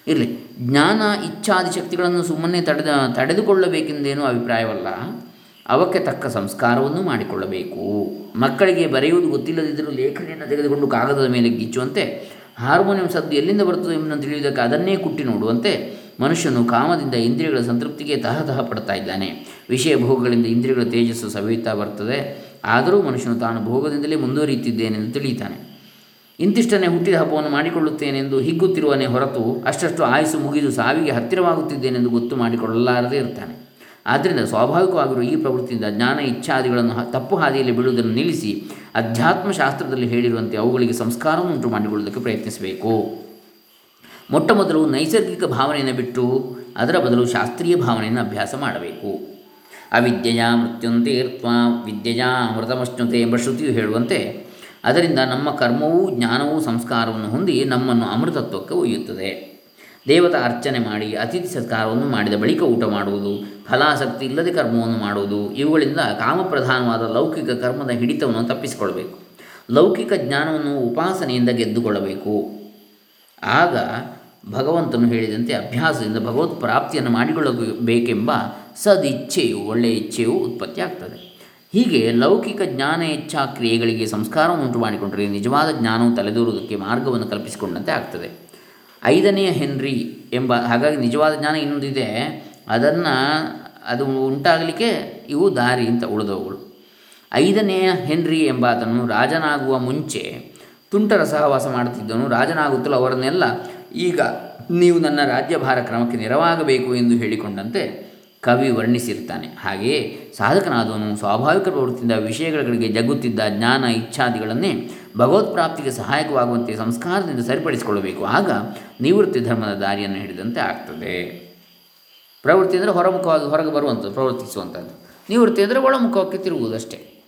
ಇರಲಿ. ಜ್ಞಾನ, ಇಚ್ಛಾದಿ ಶಕ್ತಿಗಳನ್ನು ಸುಮ್ಮನೆ ತಡೆದ, ತಡೆದುಕೊಳ್ಳಬೇಕೆಂದೇನೂ ಅಭಿಪ್ರಾಯವಲ್ಲ. ಅವಕ್ಕೆ ತಕ್ಕ ಸಂಸ್ಕಾರವನ್ನು ಮಾಡಿಕೊಳ್ಳಬೇಕು. ಮಕ್ಕಳಿಗೆ ಬರೆಯುವುದು ಗೊತ್ತಿಲ್ಲದಿದ್ದರೂ ಲೇಖನಿಯನ್ನು ತೆಗೆದುಕೊಂಡು ಕಾಗದದ ಮೇಲೆ ಗಿಚ್ಚುವಂತೆ, ಹಾರ್ಮೋನಿಯಂ ಸದ್ದು ಎಲ್ಲಿಂದ ಬರುತ್ತದೆ ಎಂಬುದನ್ನು ತಿಳಿಯುವುದಕ್ಕೆ ಅದನ್ನೇ ಕುಟ್ಟಿ ನೋಡುವಂತೆ ಮನುಷ್ಯನು ಕಾಮದಿಂದ ಇಂದ್ರಿಯಗಳ ಸಂತೃಪ್ತಿಗೆ ತಹತಹ ಪಡ್ತಾ ಇದ್ದಾನೆ. ವಿಷಯ ಭೋಗಗಳಿಂದ ಇಂದ್ರಿಯಗಳ ತೇಜಸ್ಸು ಸವಿಯುತ್ತಾ ಬರ್ತದೆ. ಆದರೂ ಮನುಷ್ಯನು ತಾನು ಭೋಗದಿಂದಲೇ ಮುಂದುವರಿಯುತ್ತಿದ್ದೇನೆಂದು ತಿಳಿಯುತ್ತಾನೆ. ಇಂತಿಷ್ಟನ್ನೇ ಹುಟ್ಟಿದ ಹಬ್ಬವನ್ನು ಮಾಡಿಕೊಳ್ಳುತ್ತೇನೆಂದು ಹಿಗ್ಗುತ್ತಿರುವನೇ ಹೊರತು ಅಷ್ಟಷ್ಟು ಆಯಸ್ಸು ಮುಗಿದು ಸಾವಿಗೆ ಹತ್ತಿರವಾಗುತ್ತಿದ್ದೇನೆಂದು ಗೊತ್ತು ಮಾಡಿಕೊಳ್ಳಲಾರದೇ ಇರ್ತಾನೆ ಆದ್ದರಿಂದ ಸ್ವಾಭಾವಿಕವಾಗಿರುವ ಈ ಪ್ರವೃತ್ತಿಯಿಂದ ಜ್ಞಾನ ಇಚ್ಛಾದಿಗಳನ್ನು ತಪ್ಪು ಹಾದಿಯಲ್ಲಿ ಬೀಳುವುದನ್ನು ನಿಲ್ಲಿಸಿ ಅಧ್ಯಾತ್ಮಶಾಸ್ತ್ರದಲ್ಲಿ ಹೇಳಿರುವಂತೆ ಅವುಗಳಿಗೆ ಸಂಸ್ಕಾರವನ್ನು ಉಂಟು ಮಾಡಿಕೊಳ್ಳುವುದಕ್ಕೆ ಪ್ರಯತ್ನಿಸಬೇಕು. ಮೊಟ್ಟ ಮೊದಲು ನೈಸರ್ಗಿಕ ಭಾವನೆಯನ್ನು ಬಿಟ್ಟು ಅದರ ಬದಲು ಶಾಸ್ತ್ರೀಯ ಭಾವನೆಯನ್ನು ಅಭ್ಯಾಸ ಮಾಡಬೇಕು. ಅವಿದ್ಯೆಯ ಮೃತ್ಯುಂತೀರ್ತ್ವ ವಿದ್ಯೆಯ ಅಮೃತಮಶ್ನುತೆ ಎಂಬ ಶ್ರುತಿಯು ಹೇಳುವಂತೆ, ಅದರಿಂದ ನಮ್ಮ ಕರ್ಮವೂ ಜ್ಞಾನವೂ ಸಂಸ್ಕಾರವನ್ನು ಹೊಂದಿ ನಮ್ಮನ್ನು ಅಮೃತತ್ವಕ್ಕೆ ಒಯ್ಯುತ್ತದೆ. ದೇವತಾ ಅರ್ಚನೆ ಮಾಡಿ, ಅತಿಥಿ ಸತ್ಕಾರವನ್ನು ಮಾಡಿದ ಬಳಿಕ ಊಟ ಮಾಡುವುದು, ಫಲಾಸಕ್ತಿ ಇಲ್ಲದೆ ಕರ್ಮವನ್ನು ಮಾಡುವುದು, ಇವುಗಳಿಂದ ಕಾಮಪ್ರಧಾನವಾದ ಲೌಕಿಕ ಕರ್ಮದ ಹಿಡಿತವನ್ನು ತಪ್ಪಿಸಿಕೊಳ್ಳಬೇಕು. ಲೌಕಿಕ ಜ್ಞಾನವನ್ನು ಉಪಾಸನೆಯಿಂದ ಗೆದ್ದುಕೊಳ್ಳಬೇಕು. ಆಗ ಭಗವಂತನು ಹೇಳಿದಂತೆ ಅಭ್ಯಾಸದಿಂದ ಭಗವತ್ ಪ್ರಾಪ್ತಿಯನ್ನು ಮಾಡಿಕೊಳ್ಳಬೇಕೆಂಬ ಸದಿಚ್ಛೆಯು, ಒಳ್ಳೆಯ ಇಚ್ಛೆಯು ಉತ್ಪತ್ತಿ ಆಗ್ತದೆ. ಹೀಗೆ ಲೌಕಿಕ ಜ್ಞಾನ ಇಚ್ಛಾ ಕ್ರಿಯೆಗಳಿಗೆ ಸಂಸ್ಕಾರವನ್ನು ಉಂಟು ಮಾಡಿಕೊಂಡರೆ ನಿಜವಾದ ಜ್ಞಾನವು ತಲೆದೂರುವುದಕ್ಕೆ ಮಾರ್ಗವನ್ನು ಕಲ್ಪಿಸಿಕೊಂಡಂತೆ ಆಗ್ತದೆ. ಐದನೆಯ ಹೆನ್ರಿ ಎಂಬ, ಹಾಗಾಗಿ ನಿಜವಾದ ಜ್ಞಾನ ಇನ್ನೊಂದಿದೆ. ಅದನ್ನು, ಅದು ಉಂಟಾಗಲಿಕ್ಕೆ ಇವು ದಾರಿ ಅಂತ ಉಳಿದವುಗಳು. ಐದನೆಯ ಹೆನ್ರಿ ಎಂಬಾತನು ರಾಜನಾಗುವ ಮುಂಚೆ ತುಂಟರ ಸಹವಾಸ ಮಾಡುತ್ತಿದ್ದನು. ರಾಜನಾಗುತ್ತಲೂ ಅವರನ್ನೆಲ್ಲ ಈಗ ನೀವು ನನ್ನ ರಾಜ್ಯಭಾರ ಕ್ರಮಕ್ಕೆ ನೆರವಾಗಬೇಕು ಎಂದು ಹೇಳಿಕೊಂಡಂತೆ ಕವಿ ವರ್ಣಿಸಿರ್ತಾನೆ. ಹಾಗೆಯೇ ಸಾಧಕನಾದವನು ಸ್ವಾಭಾವಿಕ ಪ್ರವೃತ್ತಿಯಿಂದ ವಿಷಯಗಳಿಗೆ ಜಗ್ಗುತ್ತಿದ್ದ ಜ್ಞಾನ, ಇಚ್ಛಾದಿಗಳನ್ನೇ ಭಗವತ್ ಪ್ರಾಪ್ತಿಗೆ ಸಹಾಯಕವಾಗುವಂತೆ ಸಂಸ್ಕಾರದಿಂದ ಸರಿಪಡಿಸಿಕೊಳ್ಳಬೇಕು. ಆಗ ನಿವೃತ್ತಿ ಧರ್ಮದ ದಾರಿಯನ್ನು ಹಿಡಿದಂತೆ ಆಗ್ತದೆ. ಪ್ರವೃತ್ತಿ ಅಂದರೆ ಹೊರಮುಖವಾಗಿ ಹೊರಗೆ ಬರುವಂಥದ್ದು, ಪ್ರವರ್ತಿಸುವಂಥದ್ದು. ನಿವೃತ್ತಿ ಅಂದರೆ ಒಳಮುಖಕ್ಕೆ ತಿರುಗುವುದಷ್ಟೇ.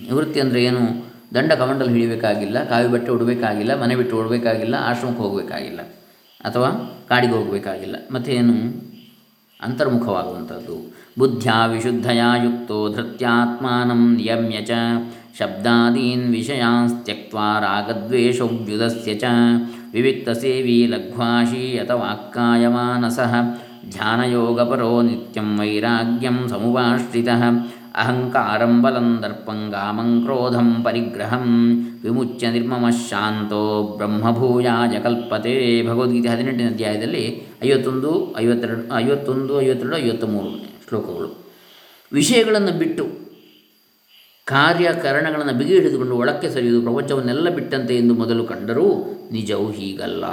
ನಿವೃತ್ತಿ ಅಂದರೆ ಏನು? ದಂಡ ಕಮಂಡಲು ಹಿಡಿಯಬೇಕಾಗಿಲ್ಲ ಕಾವಿ ಬಟ್ಟೆ ಉಡಬೇಕಾಗಿಲ್ಲ, ಮನೆ ಬಿಟ್ಟು ಉಡಬೇಕಾಗಿಲ್ಲ ಆಶ್ರಮಕ್ಕೆ ಹೋಗಬೇಕಾಗಿಲ್ಲ ಅಥವಾ ಕಾಡಿಗೆ ಹೋಗಬೇಕಾಗಿಲ್ಲ. ಮತ್ತೇನು? ಅಂತರ್ಮುಖವಾಗುವಂಥದ್ದು. ಬುದ್ಧ್ಯಾ ವಿಶುದ್ಧಯ ಯುಕ್ತೋ ಧೃತ್ಯಾತ್ಮಾನಂ ನಿಯಮ್ಯ ಚ, ಶಬ್ದಾದೀನ್ ವಿಷಯಾಂಸ್ತ್ಯಕ್ವಾ ರಾಗದ್ವೇಷೋಭ್ಯುದಸ್ಯ ಚ ವಿವಿಕ್ತಸೇವಿ ಲಘ್ವಾಶಿ ಅಥವಾ ಕಾಯಮಾನಸಃ ಧ್ಯಾನಯೋಗಪರೋ ನಿತ್ಯಂ ವೈರಾಗ್ಯಂ ಸಮುಪಾಶ್ರಿತಃ ಅಹಂಕಾರಂ ಬಲಂ ದರ್ಪಂ ಗಾಮಂ ಕ್ರೋಧಂ ಪರಿಗ್ರಹಂ ವಿಮುಚ್ಯ ನಿರ್ಮಮ ಶಾಂತೋ ಬ್ರಹ್ಮಭೂಯಾಜ ಕಲ್ಪತೆ. ಭಗವದ್ಗೀತೆ ಹದಿನೆಂಟನೇ ಅಧ್ಯಾಯದಲ್ಲಿ ಐವತ್ತೊಂದು, ಐವತ್ತೆರಡು ಐವತ್ತೊಂದು, ಐವತ್ತೆರಡು ಐವತ್ತ ಮೂರು ಶ್ಲೋಕಗಳು. ವಿಷಯಗಳನ್ನು ಬಿಟ್ಟು ಕಾರ್ಯಕರಣಗಳನ್ನು ಬಿಗಿ ಹಿಡಿದುಕೊಂಡು ಒಳಕ್ಕೆ ಸರಿಯುವುದು ಪ್ರಪಂಚವನ್ನೆಲ್ಲ ಬಿಟ್ಟಂತೆ ಎಂದು ಮೊದಲು ಕಂಡರೂ ನಿಜವು ಹೀಗಲ್ಲ.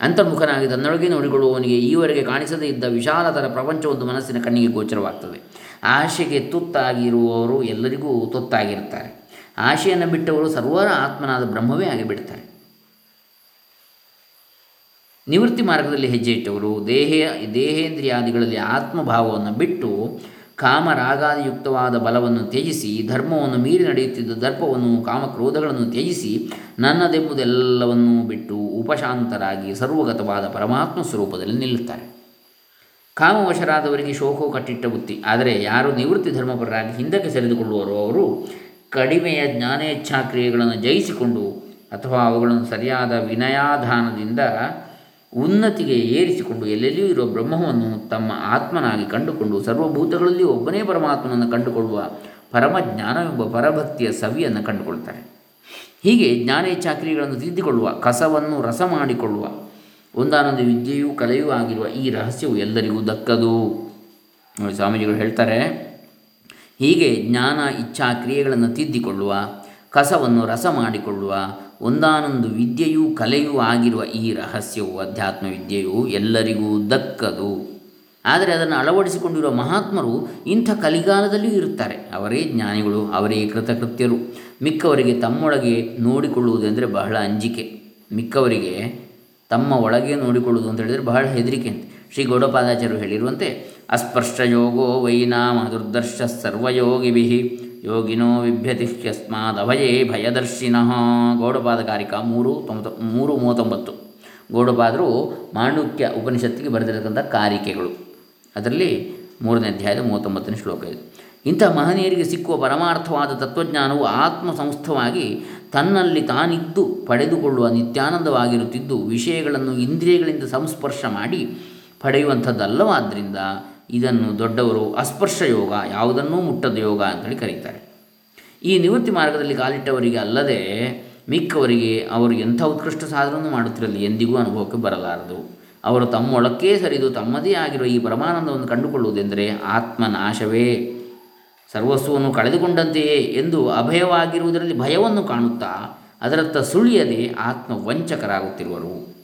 ಅಂತರ್ಮುಖನಾಗಿ ತನ್ನೊಳಗೆ ನೋಡಿಕೊಳ್ಳುವವನಿಗೆ ಈವರೆಗೆ ಕಾಣಿಸದೇ ಇದ್ದ ವಿಶಾಲತರ ಪ್ರಪಂಚವೊಂದು ಮನಸ್ಸಿನ ಕಣ್ಣಿಗೆ ಗೋಚರವಾಗ್ತದೆ. ಆಶೆಗೆ ತುತ್ತಾಗಿರುವವರು ಎಲ್ಲರಿಗೂ ತುತ್ತಾಗಿರ್ತಾರೆ ಆಶೆಯನ್ನು ಬಿಟ್ಟವರು ಸರ್ವರ ಆತ್ಮನಾದ ಬ್ರಹ್ಮವೇ ಆಗಿಬಿಡ್ತಾರೆ. ನಿವೃತ್ತಿ ಮಾರ್ಗದಲ್ಲಿ ಹೆಜ್ಜೆ ಇಟ್ಟವರು ದೇಹ, ದೇಹೇಂದ್ರಿಯಾದಿಗಳಲ್ಲಿ ಆತ್ಮಭಾವವನ್ನು ಬಿಟ್ಟು ಕಾಮರಾಗಾದಿಯುಕ್ತವಾದ ಬಲವನ್ನು ತ್ಯಜಿಸಿ, ಧರ್ಮವನ್ನು ಮೀರಿ ನಡೆಯುತ್ತಿದ್ದ ದರ್ಪವನ್ನು, ಕಾಮಕ್ರೋಧಗಳನ್ನು ತ್ಯಜಿಸಿ, ನನ್ನದೆಂಬುದೆಲ್ಲವನ್ನೂ ಬಿಟ್ಟು ಉಪಶಾಂತರಾಗಿ ಸರ್ವಗತವಾದ ಪರಮಾತ್ಮ ಸ್ವರೂಪದಲ್ಲಿ ನಿಲ್ಲುತ್ತಾರೆ. ಕಾಮವಶರಾದವರಿಗೆ ಶೋಕವು ಕಟ್ಟಿಟ್ಟ ಬುತ್ತಿ. ಆದರೆ ಯಾರು ನಿವೃತ್ತಿ ಧರ್ಮಪರರಾಗಿ ಹಿಂದಕ್ಕೆ ಸರಿದುಕೊಳ್ಳುವರೋ ಅವರು ಕಡಿಮೆಯ ಜ್ಞಾನೇಚ್ಛಾ ಕ್ರಿಯೆಗಳನ್ನು ಜಯಿಸಿಕೊಂಡು ಅಥವಾ ಅವುಗಳನ್ನು ಸರಿಯಾದ ವಿನಯಾಧಾನದಿಂದ ಉನ್ನತಿಗೆ ಏರಿಸಿಕೊಂಡು ಎಲ್ಲೆಲ್ಲಿಯೂ ಇರುವ ಬ್ರಹ್ಮವನ್ನು ತಮ್ಮ ಆತ್ಮನಾಗಿ ಕಂಡುಕೊಂಡು ಸರ್ವಭೂತಗಳಲ್ಲಿ ಒಬ್ಬನೇ ಪರಮಾತ್ಮನನ್ನು ಕಂಡುಕೊಳ್ಳುವ ಪರಮಜ್ಞಾನವೆಂಬ ಪರಭಕ್ತಿಯ ಸವಿಯನ್ನು ಕಂಡುಕೊಳ್ತಾರೆ. ಹೀಗೆ ಜ್ಞಾನೇಚ್ಛಾಕ್ರಿಯೆಗಳನ್ನು ತಿದ್ದಿಕೊಳ್ಳುವ, ಕಸವನ್ನು ರಸ ಮಾಡಿಕೊಳ್ಳುವ ಒಂದಾನೊಂದು ವಿದ್ಯೆಯೂ ಕಲೆಯೂ ಆಗಿರುವ ಈ ರಹಸ್ಯವು ಎಲ್ಲರಿಗೂ ದಕ್ಕದು. ಸ್ವಾಮೀಜಿಗಳು ಹೇಳ್ತಾರೆ, ಹೀಗೆ ಜ್ಞಾನ, ಇಚ್ಛಾ ಕ್ರಿಯೆಗಳನ್ನು ತಿದ್ದಿಕೊಳ್ಳುವ, ಕಸವನ್ನು ರಸ ಮಾಡಿಕೊಳ್ಳುವ, ಒಂದಾನೊಂದು ವಿದ್ಯೆಯೂ ಕಲೆಯೂ ಆಗಿರುವ ಈ ರಹಸ್ಯವು, ಅಧ್ಯಾತ್ಮ ವಿದ್ಯೆಯು ಎಲ್ಲರಿಗೂ ದಕ್ಕದು. ಆದರೆ ಅದನ್ನು ಅಳವಡಿಸಿಕೊಂಡಿರುವ ಮಹಾತ್ಮರು ಇಂಥ ಕಲಿಗಾಲದಲ್ಲಿಯೂ ಇರುತ್ತಾರೆ. ಅವರೇ ಜ್ಞಾನಿಗಳು, ಅವರೇ ಕೃತಕೃತ್ಯರು. ಮಿಕ್ಕವರಿಗೆ ತಮ್ಮೊಳಗೆ ನೋಡಿಕೊಳ್ಳುವುದೆಂದರೆ ಬಹಳ ಅಂಜಿಕೆ. ಮಿಕ್ಕವರಿಗೆ ತಮ್ಮ ಒಳಗೆ ನೋಡಿಕೊಳ್ಳುವುದು ಅಂತ ಹೇಳಿದರೆ ಬಹಳ ಹೆದರಿಕೆ ಅಂತ. ಶ್ರೀ ಗೌಡಪಾದಾಚಾರ್ಯರು ಹೇಳಿರುವಂತೆ ಅಸ್ಪರ್ಶ ಯೋಗೋ ವೈನಾಮ ದುರ್ದರ್ಶ ಸರ್ವಯೋಗಿಭಿ, ಯೋಗಿನೋ ವಿಭ್ಯತಿ ಯಸ್ಮಾದ್ ಅಭಯೇ ಭಯದರ್ಶಿನಃ. ಗೌಡಪಾದ ಕಾರಿಕ ಮೂರು ತೊಂಬತ್ತ, ಮೂರು ಮೂವತ್ತೊಂಬತ್ತು. ಗೌಡಪಾದರು ಮಾಂಡುಕ್ಯ ಉಪನಿಷತ್ತಿಗೆ ಬರೆದಿರತಕ್ಕಂಥ ಕಾರಿಕೆಗಳು. ಅದರಲ್ಲಿ ಮೂರನೇ ಅಧ್ಯಾಯದ ಮೂವತ್ತೊಂಬತ್ತನೇ ಶ್ಲೋಕ ಇದೆ. ಇಂಥ ಮಹನೀಯರಿಗೆ ಸಿಕ್ಕುವ ಪರಮಾರ್ಥವಾದ ತತ್ವಜ್ಞಾನವು ಆತ್ಮ ಸಂಸ್ಥವಾಗಿ ತನ್ನಲ್ಲಿ ತಾನಿದ್ದು ಪಡೆದುಕೊಳ್ಳುವ ನಿತ್ಯಾನಂದವಾಗಿರುತ್ತಿದ್ದು, ವಿಷಯಗಳನ್ನು ಇಂದ್ರಿಯಗಳಿಂದ ಸಂಸ್ಪರ್ಶ ಮಾಡಿ ಪಡೆಯುವಂಥದ್ದಲ್ಲವಾದ್ದರಿಂದ ಇದನ್ನು ದೊಡ್ಡವರು ಅಸ್ಪರ್ಶ ಯೋಗ ಯಾವುದನ್ನೂ ಮುಟ್ಟದ ಯೋಗ ಅಂತೇಳಿ ಕರೀತಾರೆ. ಈ ನಿವೃತ್ತಿ ಮಾರ್ಗದಲ್ಲಿ ಕಾಲಿಟ್ಟವರಿಗೆ ಅಲ್ಲದೆ ಮಿಕ್ಕವರಿಗೆ ಅವರು ಎಂಥ ಉತ್ಕೃಷ್ಟ ಸಾಧನವನ್ನು ಮಾಡುತ್ತಿರಲಿ, ಎಂದಿಗೂ ಅನುಭವಕ್ಕೆ ಬರಲಾರದು. ಅವರು ತಮ್ಮೊಳಕ್ಕೇ ಸರಿದು ತಮ್ಮದೇ ಆಗಿರುವ ಈ ಪರಮಾನಂದವನ್ನು ಕಂಡುಕೊಳ್ಳುವುದೆಂದರೆ ಆತ್ಮನಾಶವೇ. ಸರ್ವಸ್ವವನ್ನು ಕಳೆದುಕೊಂಡಂತೆಯೇ ಎಂದು ಅಭಯವಾಗಿರುವುದರಲ್ಲಿ ಭಯವನ್ನು ಕಾಣುತ್ತಾ ಅದರತ್ತ ಸುಳಿಯದೆ ಆತ್ಮ ವಂಚಕರಾಗುತ್ತಿರುವರು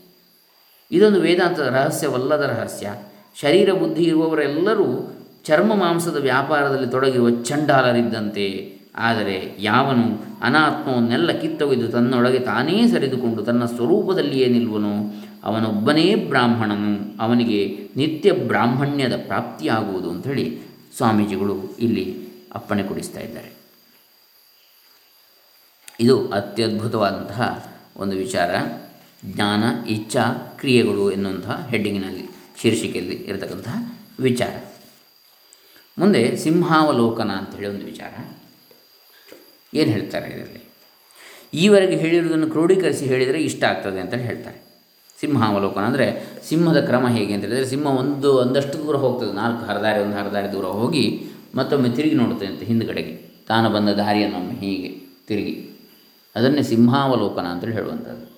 ಇದೊಂದು ವೇದಾಂತದ ರಹಸ್ಯವಲ್ಲದ ರಹಸ್ಯ. ಶರೀರ ಬುದ್ಧಿ ಇರುವವರೆಲ್ಲರೂ ಚರ್ಮ ಮಾಂಸದ ವ್ಯಾಪಾರದಲ್ಲಿ ತೊಡಗಿರುವ ಚಂಡಾಲರಿದ್ದಂತೆ. ಆದರೆ ಯಾವನು ಅನಾತ್ಮವನ್ನೆಲ್ಲ ಕಿತ್ತೊಗೆದು ತನ್ನೊಳಗೆ ತಾನೇ ಸರಿದುಕೊಂಡು ತನ್ನ ಸ್ವರೂಪದಲ್ಲಿಯೇ ನಿಲ್ಲುವನು, ಅವನೊಬ್ಬನೇ ಬ್ರಾಹ್ಮಣನು, ಅವನಿಗೆ ನಿತ್ಯ ಬ್ರಾಹ್ಮಣ್ಯದ ಪ್ರಾಪ್ತಿಯಾಗುವುದು ಅಂಥೇಳಿ ಸ್ವಾಮೀಜಿಗಳು ಇಲ್ಲಿ ಅಪ್ಪಣೆ ಕೊಡಿಸ್ತಾ ಇದ್ದಾರೆ. ಇದು ಅತ್ಯದ್ಭುತವಾದಂತಹ ಒಂದು ವಿಚಾರ. ಜ್ಞಾನ, ಇಚ್ಛಾ, ಕ್ರಿಯೆಗಳು ಎನ್ನುವಂತಹ ಹೆಡ್ಡಿಂಗಿನಲ್ಲಿ, ಶೀರ್ಷಿಕೆಯಲ್ಲಿ ಇರತಕ್ಕಂತಹ ವಿಚಾರ. ಮುಂದೆ ಸಿಂಹಾವಲೋಕನ ಅಂಥೇಳಿ ಒಂದು ವಿಚಾರ. ಏನು ಹೇಳ್ತಾರೆ ಇದರಲ್ಲಿ? ಈವರೆಗೆ ಹೇಳಿರುವುದನ್ನು ಕ್ರೋಢೀಕರಿಸಿ ಹೇಳಿದರೆ ಇಷ್ಟ ಆಗ್ತದೆ ಅಂತ ಹೇಳ್ತಾರೆ. ಸಿಂಹಾವಲೋಕನ ಅಂದರೆ ಸಿಂಹದ ಕ್ರಮ ಹೇಗೆ ಅಂತ ಹೇಳಿದರೆ, ಸಿಂಹ ಒಂದು, ಒಂದಷ್ಟು ದೂರ ಹೋಗ್ತದೆ, ನಾಲ್ಕು ಹರದಾರಿ, ಒಂದು ಹರದಾರಿ ದೂರ ಹೋಗಿ ಮತ್ತೊಮ್ಮೆ ತಿರುಗಿ ನೋಡುತ್ತೆ ಅಂತ ಹಿಂದುಗಡೆಗೆ. ತಾನು ಬಂದ ದಾರಿಯನ್ನೊಮ್ಮೆ ಹೀಗೆ ತಿರುಗಿ. ಅದನ್ನೇ ಸಿಂಹಾವಲೋಕನ ಅಂತೇಳಿ ಹೇಳುವಂಥದ್ದು.